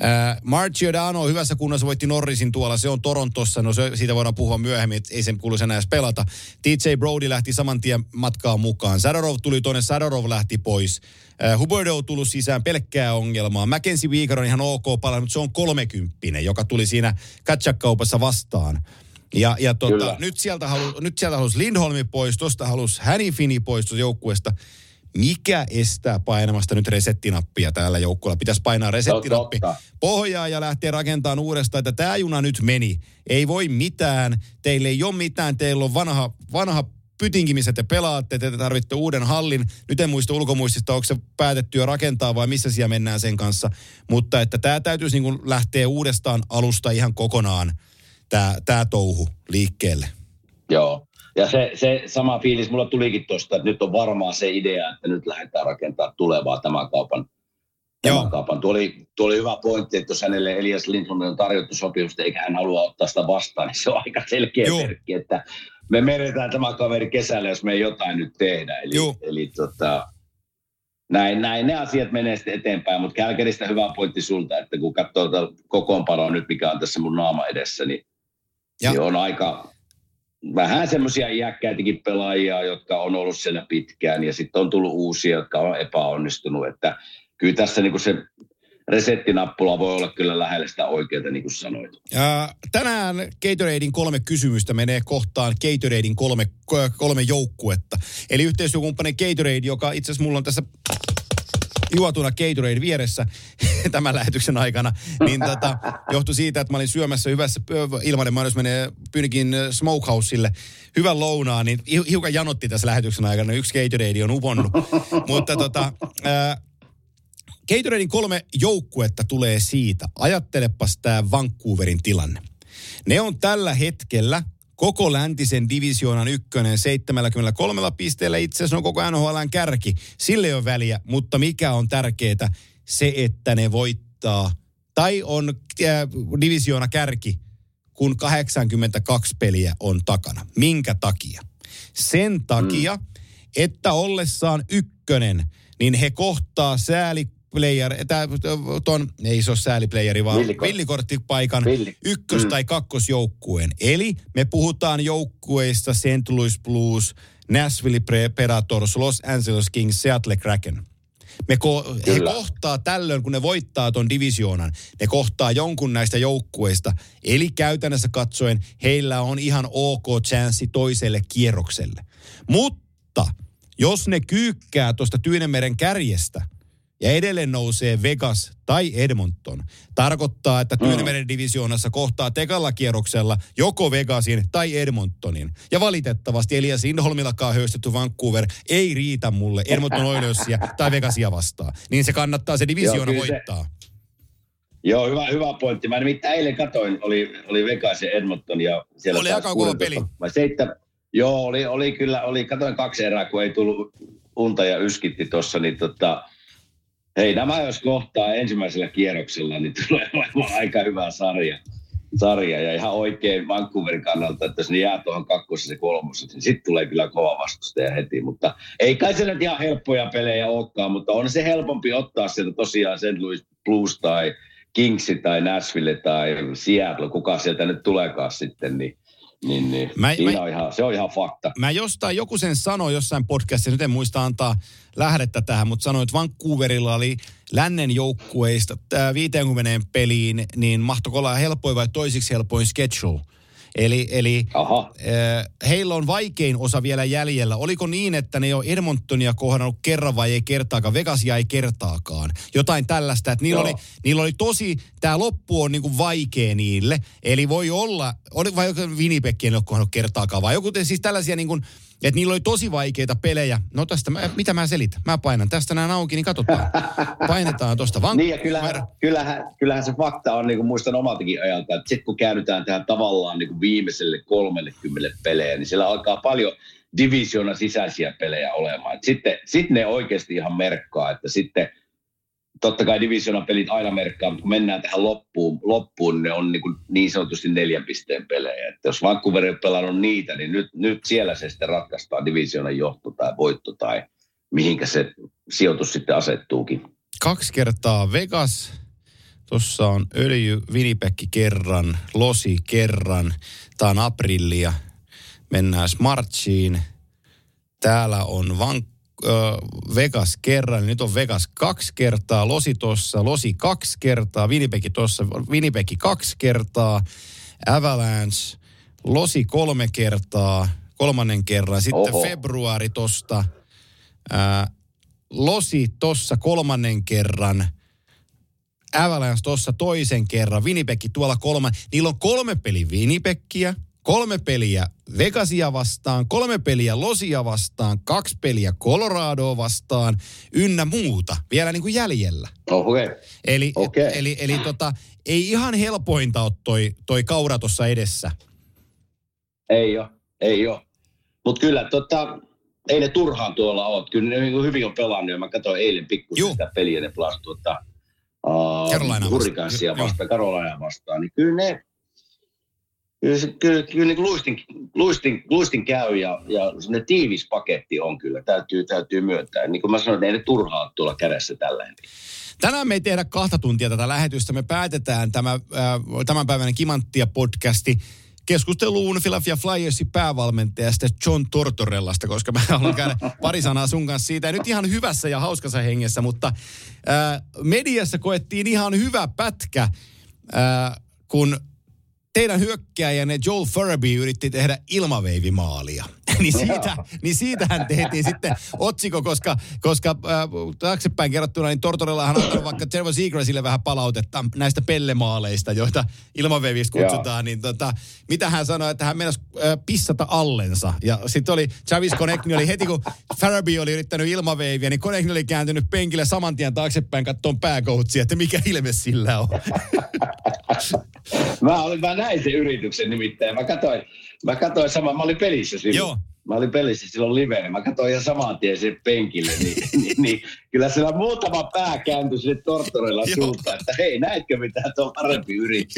Äh, Marcio Dano hyvässä kunnossa voitti Norrisin tuolla, se on Torontossa, no se, siitä voidaan puhua myöhemmin, että ei sen kuuluisi enää edes pelata. TJ Brody lähti saman tien matkaan mukaan. Sadorov tuli tuonne, Sadorov lähti pois. Äh, Huberdo on tullut sisään pelkkää ongelmaa. Mackenzie Weegar on ihan ok palannut, mutta se on kolmekymppinen, joka tuli siinä kaupassa vastaan. Ja, ja tota, nyt, sieltä halu, nyt sieltä halusi Lindholmi pois, tuosta halusi Hannifini pois tuosta joukkueesta mikä estää painamasta nyt resettinappia täällä joukkueella? Pitäisi painaa resettinappi pohjaa ja lähteä rakentamaan uudestaan, että tämä juna nyt meni. Ei voi mitään, teille ei ole mitään, teillä on vanha, vanha pytinki, missä te pelaatte, te tarvitte uuden hallin. Nyt en muista ulkomuistista, onko se päätetty jo rakentaa vai missä siellä mennään sen kanssa. Mutta että tämä täytyisi niin lähteä uudestaan alusta ihan kokonaan, tämä, tämä touhu liikkeelle. Joo, ja se, se sama fiilis mulla tulikin tuosta, että nyt on varmaan se idea, että nyt lähdetään rakentamaan tulevaa tämän kaupan. Tämän kaupan. Tuo, oli, tuo oli hyvä pointti, että jos hänelle Elias Lindholm on tarjottu sopimusta eikä hän halua ottaa sitä vastaan, niin se on aika selkeä Joo. merkki, että me menetään tämä kaveri kesällä, jos me ei jotain nyt tehdä. Eli, eli tota, näin, näin ne asiat menee sitten eteenpäin, mutta Kälkäristä hyvä pointti sulta, että kun katsoo kokoonpanoa nyt, mikä on tässä mun naama edessä, niin, niin on aika vähän semmoisia iäkkäitäkin pelaajia, jotka on ollut siellä pitkään, ja sitten on tullut uusia, jotka on epäonnistunut, että kyllä tässä niin kuin se resettinappula voi olla kyllä lähellä sitä oikeaa, niin kuin sanoit. Ja tänään Gatoradein kolme kysymystä menee kohtaan Gatoradein kolme, kolme joukkuetta. Eli yhteistyökumppani Gatorade, joka itse asiassa mulla on tässä juotuna Gatorade vieressä tämän lähetyksen aikana, niin tota, johtui siitä, että mä olin syömässä hyvässä ilmanen mainos menee Pynikin Smokehouseille hyvän lounaan, niin hiukan janotti tässä lähetyksen aikana. Yksi Gatorade on uponnut. Mutta tota, ää, Gatoradein kolme joukkuetta tulee siitä. Ajattelepas tämä Vancouverin tilanne. Ne on tällä hetkellä koko läntisen divisioonan ykkönen 73 pisteellä. Itse asiassa on koko NHLn kärki. Sille on väliä, mutta mikä on tärkeää? Se, että ne voittaa. Tai on äh, divisioona kärki, kun 82 peliä on takana. Minkä takia? Sen takia, mm. että ollessaan ykkönen, niin he kohtaa sääli player, ton, ei se ole sääliplayeri, vaan Villikort. villikorttipaikan Villi. ykkös- mm. tai kakkosjoukkueen. Eli me puhutaan joukkueista St. Louis Blues, Nashville Predators, Los Angeles Kings, Seattle Kraken. Me ko- he kohtaa tällöin, kun ne voittaa ton divisioonan, ne kohtaa jonkun näistä joukkueista. Eli käytännössä katsoen heillä on ihan ok chanssi toiselle kierrokselle. Mutta jos ne kyykkää tuosta Tyynemeren kärjestä – ja edelleen nousee Vegas tai Edmonton. Tarkoittaa, että mm. Tyynemeren divisioonassa kohtaa tekalla kierroksella joko Vegasin tai Edmontonin. Ja valitettavasti Elias Lindholmillakaan höystetty Vancouver ei riitä mulle Edmonton Oilersia tai Vegasia vastaan. Niin se kannattaa se divisioona Joo, voittaa. Se... Joo, hyvä, hyvä pointti. Mä nimittäin eilen katoin, oli, oli Vegas ja Edmonton ja siellä Oli aika kova peli. Seittä, joo, oli, oli kyllä, oli, katoin kaksi erää, kun ei tullut unta ja yskitti tuossa, niin tota, Hei, nämä jos kohtaa ensimmäisellä kierroksella, niin tulee olemaan aika hyvä sarja. sarja. Ja ihan oikein Vancouverin kannalta, että jos ne jää tuohon kakkosessa ja kolmosessa, niin sitten tulee kyllä kova vastustaja heti. Mutta ei kai se nyt ihan helppoja pelejä olekaan, mutta on se helpompi ottaa sieltä tosiaan St. Louis Blues tai Kingsi tai Nashville tai Seattle, kuka sieltä nyt tuleekaan sitten, niin niin, niin. Mä, mä, on ihan, se on ihan fakta. Mä jostain, joku sen sanoi jossain podcastissa, nyt en muista antaa lähdettä tähän, mutta sanoi, että Vancouverilla oli lännen joukkueista 50 peliin, niin mahtoiko olla helpoin vai toisiksi helpoin schedule. Eli, eli äh, heillä on vaikein osa vielä jäljellä. Oliko niin, että ne on Edmontonia kohdannut kerran vai ei kertaakaan? Vegasia ei kertaakaan. Jotain tällaista, että niillä, oli, niillä oli tosi, tämä loppu on niinku vaikea niille. Eli voi olla, oli, vai Winnipeg ei ole kohdannut kertaakaan, vai joku siis tällaisia niin kuin, että niillä oli tosi vaikeita pelejä. No tästä, mä, mitä mä selitän? Mä painan tästä näin auki, niin katsotaan. Painetaan tuosta vaan. Niin ja kyllähän, kyllähän, kyllähän, se fakta on, niin kuin muistan omaltakin ajalta, että sitten kun käännytään tähän tavallaan niin kuin viimeiselle 30 pelejä, niin siellä alkaa paljon divisiona sisäisiä pelejä olemaan. Sitten sit ne oikeasti ihan merkkaa, että sitten – totta kai divisionapelit aina merkkaa, mutta kun mennään tähän loppuun, loppuun ne on niin, niin sanotusti neljän pisteen pelejä. Että jos Vancouver on pelannut niitä, niin nyt, nyt siellä se sitten ratkaistaan divisionan johto tai voitto tai mihinkä se sijoitus sitten asettuukin. Kaksi kertaa Vegas, tuossa on öljy Winnipeg kerran, Losi kerran, tämä on aprillia. Mennään Smartsiin. Täällä on Vancouver Vegas kerran, niin nyt on Vegas kaksi kertaa, Losi tossa, Losi kaksi kertaa, Winnipeg tossa, Winnipeg kaksi kertaa, Avalanche, Losi kolme kertaa, kolmannen kerran, sitten Oho. februari tosta, ää, Losi tossa kolmannen kerran, Avalanche tossa toisen kerran, Winnipeg tuolla kolman. Niillä on kolme peli Winnipegia, kolme peliä Vegasia vastaan, kolme peliä Losia vastaan, kaksi peliä Coloradoa vastaan, ynnä muuta vielä niin kuin jäljellä. Okay. Eli, okay. eli, eli tota, ei ihan helpointa ole toi, toi kaura tuossa edessä. Ei ole, ei ole. Mutta kyllä tota, ei ne turhaan tuolla ole. Kyllä ne niin hyvin on pelannut. Mä katsoin eilen pikkusen sitä peliä, ne pelasivat tuota, uh, vastaan, Carolina vastaan. Niin kyllä ne, Kyllä, kyllä, kyllä niin luistin, luistin, luistin käy ja, ja ne tiivis paketti on kyllä, täytyy, täytyy myöntää. Niin kuin mä sanoin, ei ne turhaa tuolla kädessä tällä hetkellä. Tänään me ei tehdä kahta tuntia tätä lähetystä. Me päätetään tämä, äh, tämänpäiväinen Kimanttia-podcasti keskusteluun Philadelphia Flyersin päävalmentajasta John Tortorellasta, koska mä haluan käydä pari sanaa sun kanssa siitä. Ja nyt ihan hyvässä ja hauskassa hengessä, mutta äh, mediassa koettiin ihan hyvä pätkä, äh, kun teidän hyökkääjänne Joel Furby yritti tehdä ilmaveivimaalia. niin, siitä, niin siitähän tehtiin sitten otsikko, koska, koska äh, taaksepäin kerrottuna, niin Tortorellahan on antanut vaikka Trevor Seagrassille vähän palautetta näistä pellemaaleista, joita ilmaveivistä kutsutaan. Niin tota, mitä hän sanoi, että hän meinasi äh, pissata allensa. Ja sitten oli Travis Connectni oli heti, kun Faraby oli yrittänyt ilmaveiviä, niin Connectni oli kääntynyt penkille saman tien taaksepäin kattoon pääkoutsia, että mikä ilme sillä on. mä, olin, mä näin sen yrityksen nimittäin. Mä katsoin, mä katsoin sama, mä olin pelissä silloin. Joo. Mä olin pelissä silloin live, mä katsoin ihan saman tien sen penkille, niin, niin, niin kyllä siellä muutama pää kääntyi sinne Tortorella suuntaan, että hei, näetkö mitä tuo parempi yritys?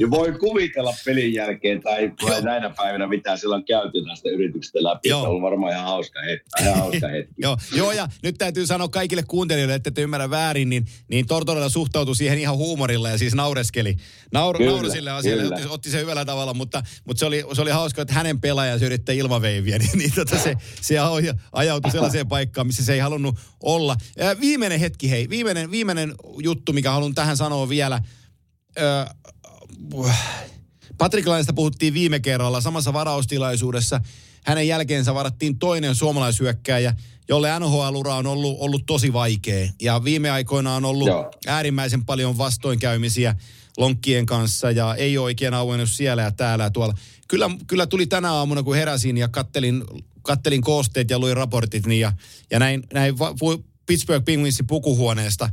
Ja voi kuvitella pelin jälkeen tai, näinä päivinä, mitä siellä on käyty näistä yrityksistä läpi. Joo. Se on varmaan ihan hauska hetki. Ihan hauska hetki. Joo. Joo, ja nyt täytyy sanoa kaikille kuuntelijoille, että te ymmärrä väärin, niin, niin Tortorella suhtautui siihen ihan huumorilla ja siis naureskeli. Nauru, kyllä, nauru sille asialle, otti, otti, se hyvällä tavalla, mutta, mutta se, oli, se oli hauska, että hänen pelaajansa yrittää ilmaveiviä, niin, niin tota se, se ajautui sellaiseen paikkaan, missä se ei halunnut olla. Viimeinen hetki, hei, viimeinen, viimeinen juttu, mikä haluan tähän sanoa vielä. Öö, Patrick Lainista puhuttiin viime kerralla samassa varaustilaisuudessa. Hänen jälkeensä varattiin toinen suomalaishyökkääjä, jolle NHL-ura on ollut, ollut tosi vaikea. Ja viime aikoina on ollut Joo. äärimmäisen paljon vastoinkäymisiä lonkkien kanssa ja ei ole oikein auennut siellä ja täällä ja tuolla. Kyllä, kyllä tuli tänä aamuna, kun heräsin ja kattelin, kattelin koosteet ja luin raportit niin ja, ja näin, näin va, Pittsburgh Penguinsin pukuhuoneesta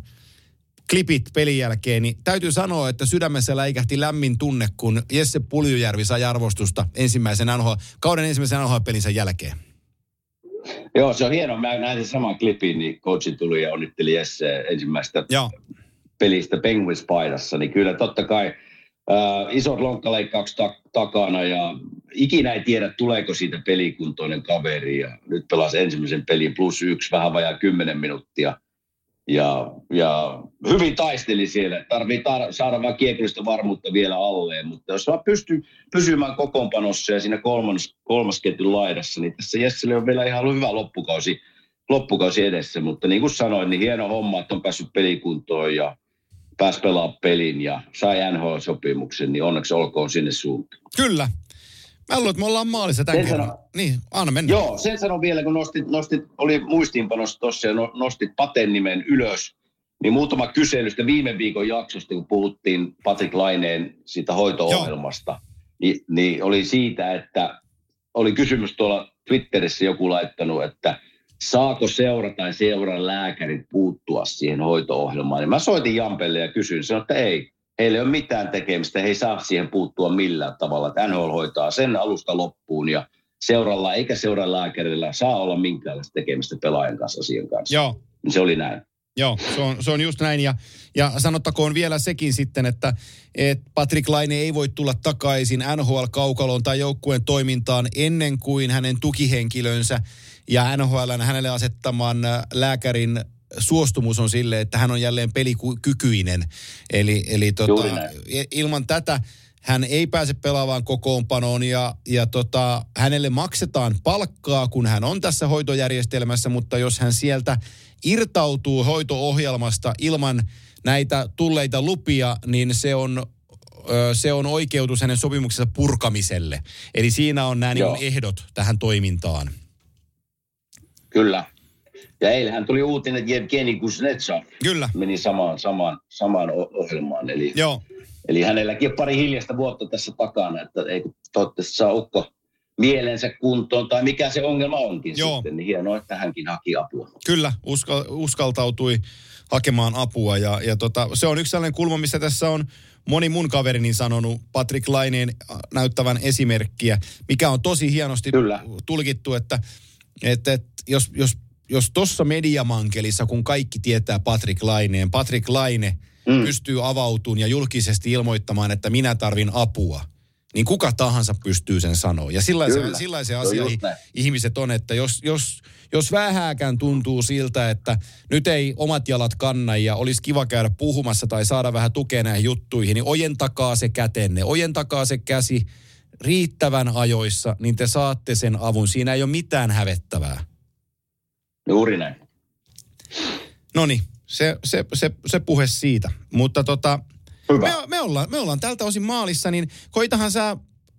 klipit pelin jälkeen, niin täytyy sanoa, että sydämessä läikähti lämmin tunne, kun Jesse Puljujärvi sai arvostusta ensimmäisen NHL, kauden ensimmäisen NHL-pelinsä jälkeen. Joo, se on hienoa. Mä näin sen saman klipin, niin coachi tuli ja onnitteli Jesse ensimmäistä Joo. pelistä Penguins-paidassa. Niin kyllä totta kai Uh, isot lonkkaleikkaukset ta- takana ja ikinä ei tiedä, tuleeko siitä pelikuntoinen kaveri. Ja nyt pelasi ensimmäisen pelin plus yksi, vähän vajaa kymmenen minuuttia. Ja, ja hyvin taisteli siellä. Tarvii tar- saada vain kiekollista varmuutta vielä alleen, mutta jos vaan pystyy pysymään kokoonpanossa ja siinä kolmas, kolmas ketjun laidassa, niin tässä Jessille on vielä ihan hyvä loppukausi, loppukausi edessä. Mutta niin kuin sanoin, niin hieno homma, että on päässyt pelikuntoon ja pääsi pelaamaan pelin ja sai NHL-sopimuksen, niin onneksi olkoon sinne suuntaan. Kyllä. Mä luulen, että me ollaan maalissa tämän. Sano, niin, anna mennä. Joo, sen sanon vielä, kun nostit, nostit oli muistiinpanossa tuossa ja no, nostit Paten nimen ylös, niin muutama kyselystä viime viikon jaksosta, kun puhuttiin Patrick Laineen siitä hoito-ohjelmasta, niin, niin oli siitä, että oli kysymys tuolla Twitterissä joku laittanut, että – saako seura tai seuran lääkärit puuttua siihen hoito-ohjelmaan. Ja mä soitin Jampelle ja kysyin, sanoin, että ei, heillä ei ole mitään tekemistä, he ei saa siihen puuttua millään tavalla. Että NHL hoitaa sen alusta loppuun ja seuralla eikä seuran lääkärillä saa olla minkäänlaista tekemistä pelaajan kanssa asian kanssa. Joo. Niin se oli näin. Joo, se on, se on just näin. Ja, ja sanottakoon vielä sekin sitten, että et Patrick Laine ei voi tulla takaisin NHL-kaukaloon tai joukkueen toimintaan ennen kuin hänen tukihenkilönsä ja NHL hänelle asettaman äh, lääkärin suostumus on sille, että hän on jälleen pelikykyinen. Eli, eli tota, ilman tätä hän ei pääse pelaavaan kokoonpanoon ja, ja tota, hänelle maksetaan palkkaa, kun hän on tässä hoitojärjestelmässä, mutta jos hän sieltä irtautuu hoito-ohjelmasta ilman näitä tulleita lupia, niin se on, se on oikeutus hänen sopimuksensa purkamiselle. Eli siinä on nämä niin ehdot tähän toimintaan. Kyllä. Ja eilähän tuli uutinen, että Jevgeni Kuznetsov Kyllä. meni samaan, samaan, samaan ohjelmaan. Eli, Joo. eli hänelläkin on pari hiljasta vuotta tässä takana, että ei toivottavasti saa ukko mielensä kuntoon tai mikä se ongelma onkin Joo. sitten, niin hienoa, että hänkin haki apua. Kyllä, uskal, uskaltautui hakemaan apua ja, ja tota, se on yksi sellainen kulma, missä tässä on moni mun kaverini sanonut Patrick Laineen näyttävän esimerkkiä, mikä on tosi hienosti Kyllä. tulkittu, että, että, että jos, jos, jos tuossa mediamankelissa, kun kaikki tietää Patrick Laineen, Patrick Laine mm. pystyy avautumaan ja julkisesti ilmoittamaan, että minä tarvin apua – niin kuka tahansa pystyy sen sanoa. Ja sellaisia, Kyllä. sellaisia Se on asia just näin. ihmiset on, että jos, jos, jos vähääkään tuntuu siltä, että nyt ei omat jalat kanna ja olisi kiva käydä puhumassa tai saada vähän tukea näihin juttuihin, niin ojentakaa se kätenne, ojentakaa se käsi riittävän ajoissa, niin te saatte sen avun. Siinä ei ole mitään hävettävää. Juuri näin. No niin, se, se, se, se puhe siitä. Mutta tota, Hyvä. me, me, ollaan, me ollaan tältä osin maalissa, niin koitahan sä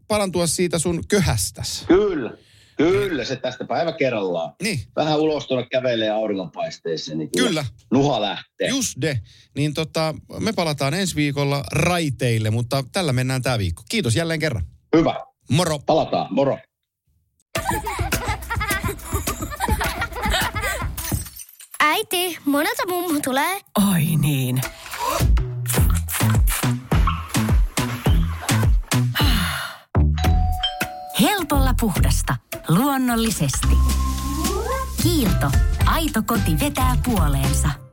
parantua siitä sun köhästäs. Kyllä. Kyllä, se tästä päivä kerrallaan. Niin, Vähän ulos tuonne kävelee auringonpaisteessa, niin Kyllä. nuha lähtee. just de. Niin tota, me palataan ensi viikolla raiteille, mutta tällä mennään tämä viikko. Kiitos jälleen kerran. Hyvä. Moro. Palataan. Moro. Äiti, monelta mummu tulee? Oi niin. Helpolla puhdasta. Luonnollisesti. Kiilto. Aito koti vetää puoleensa.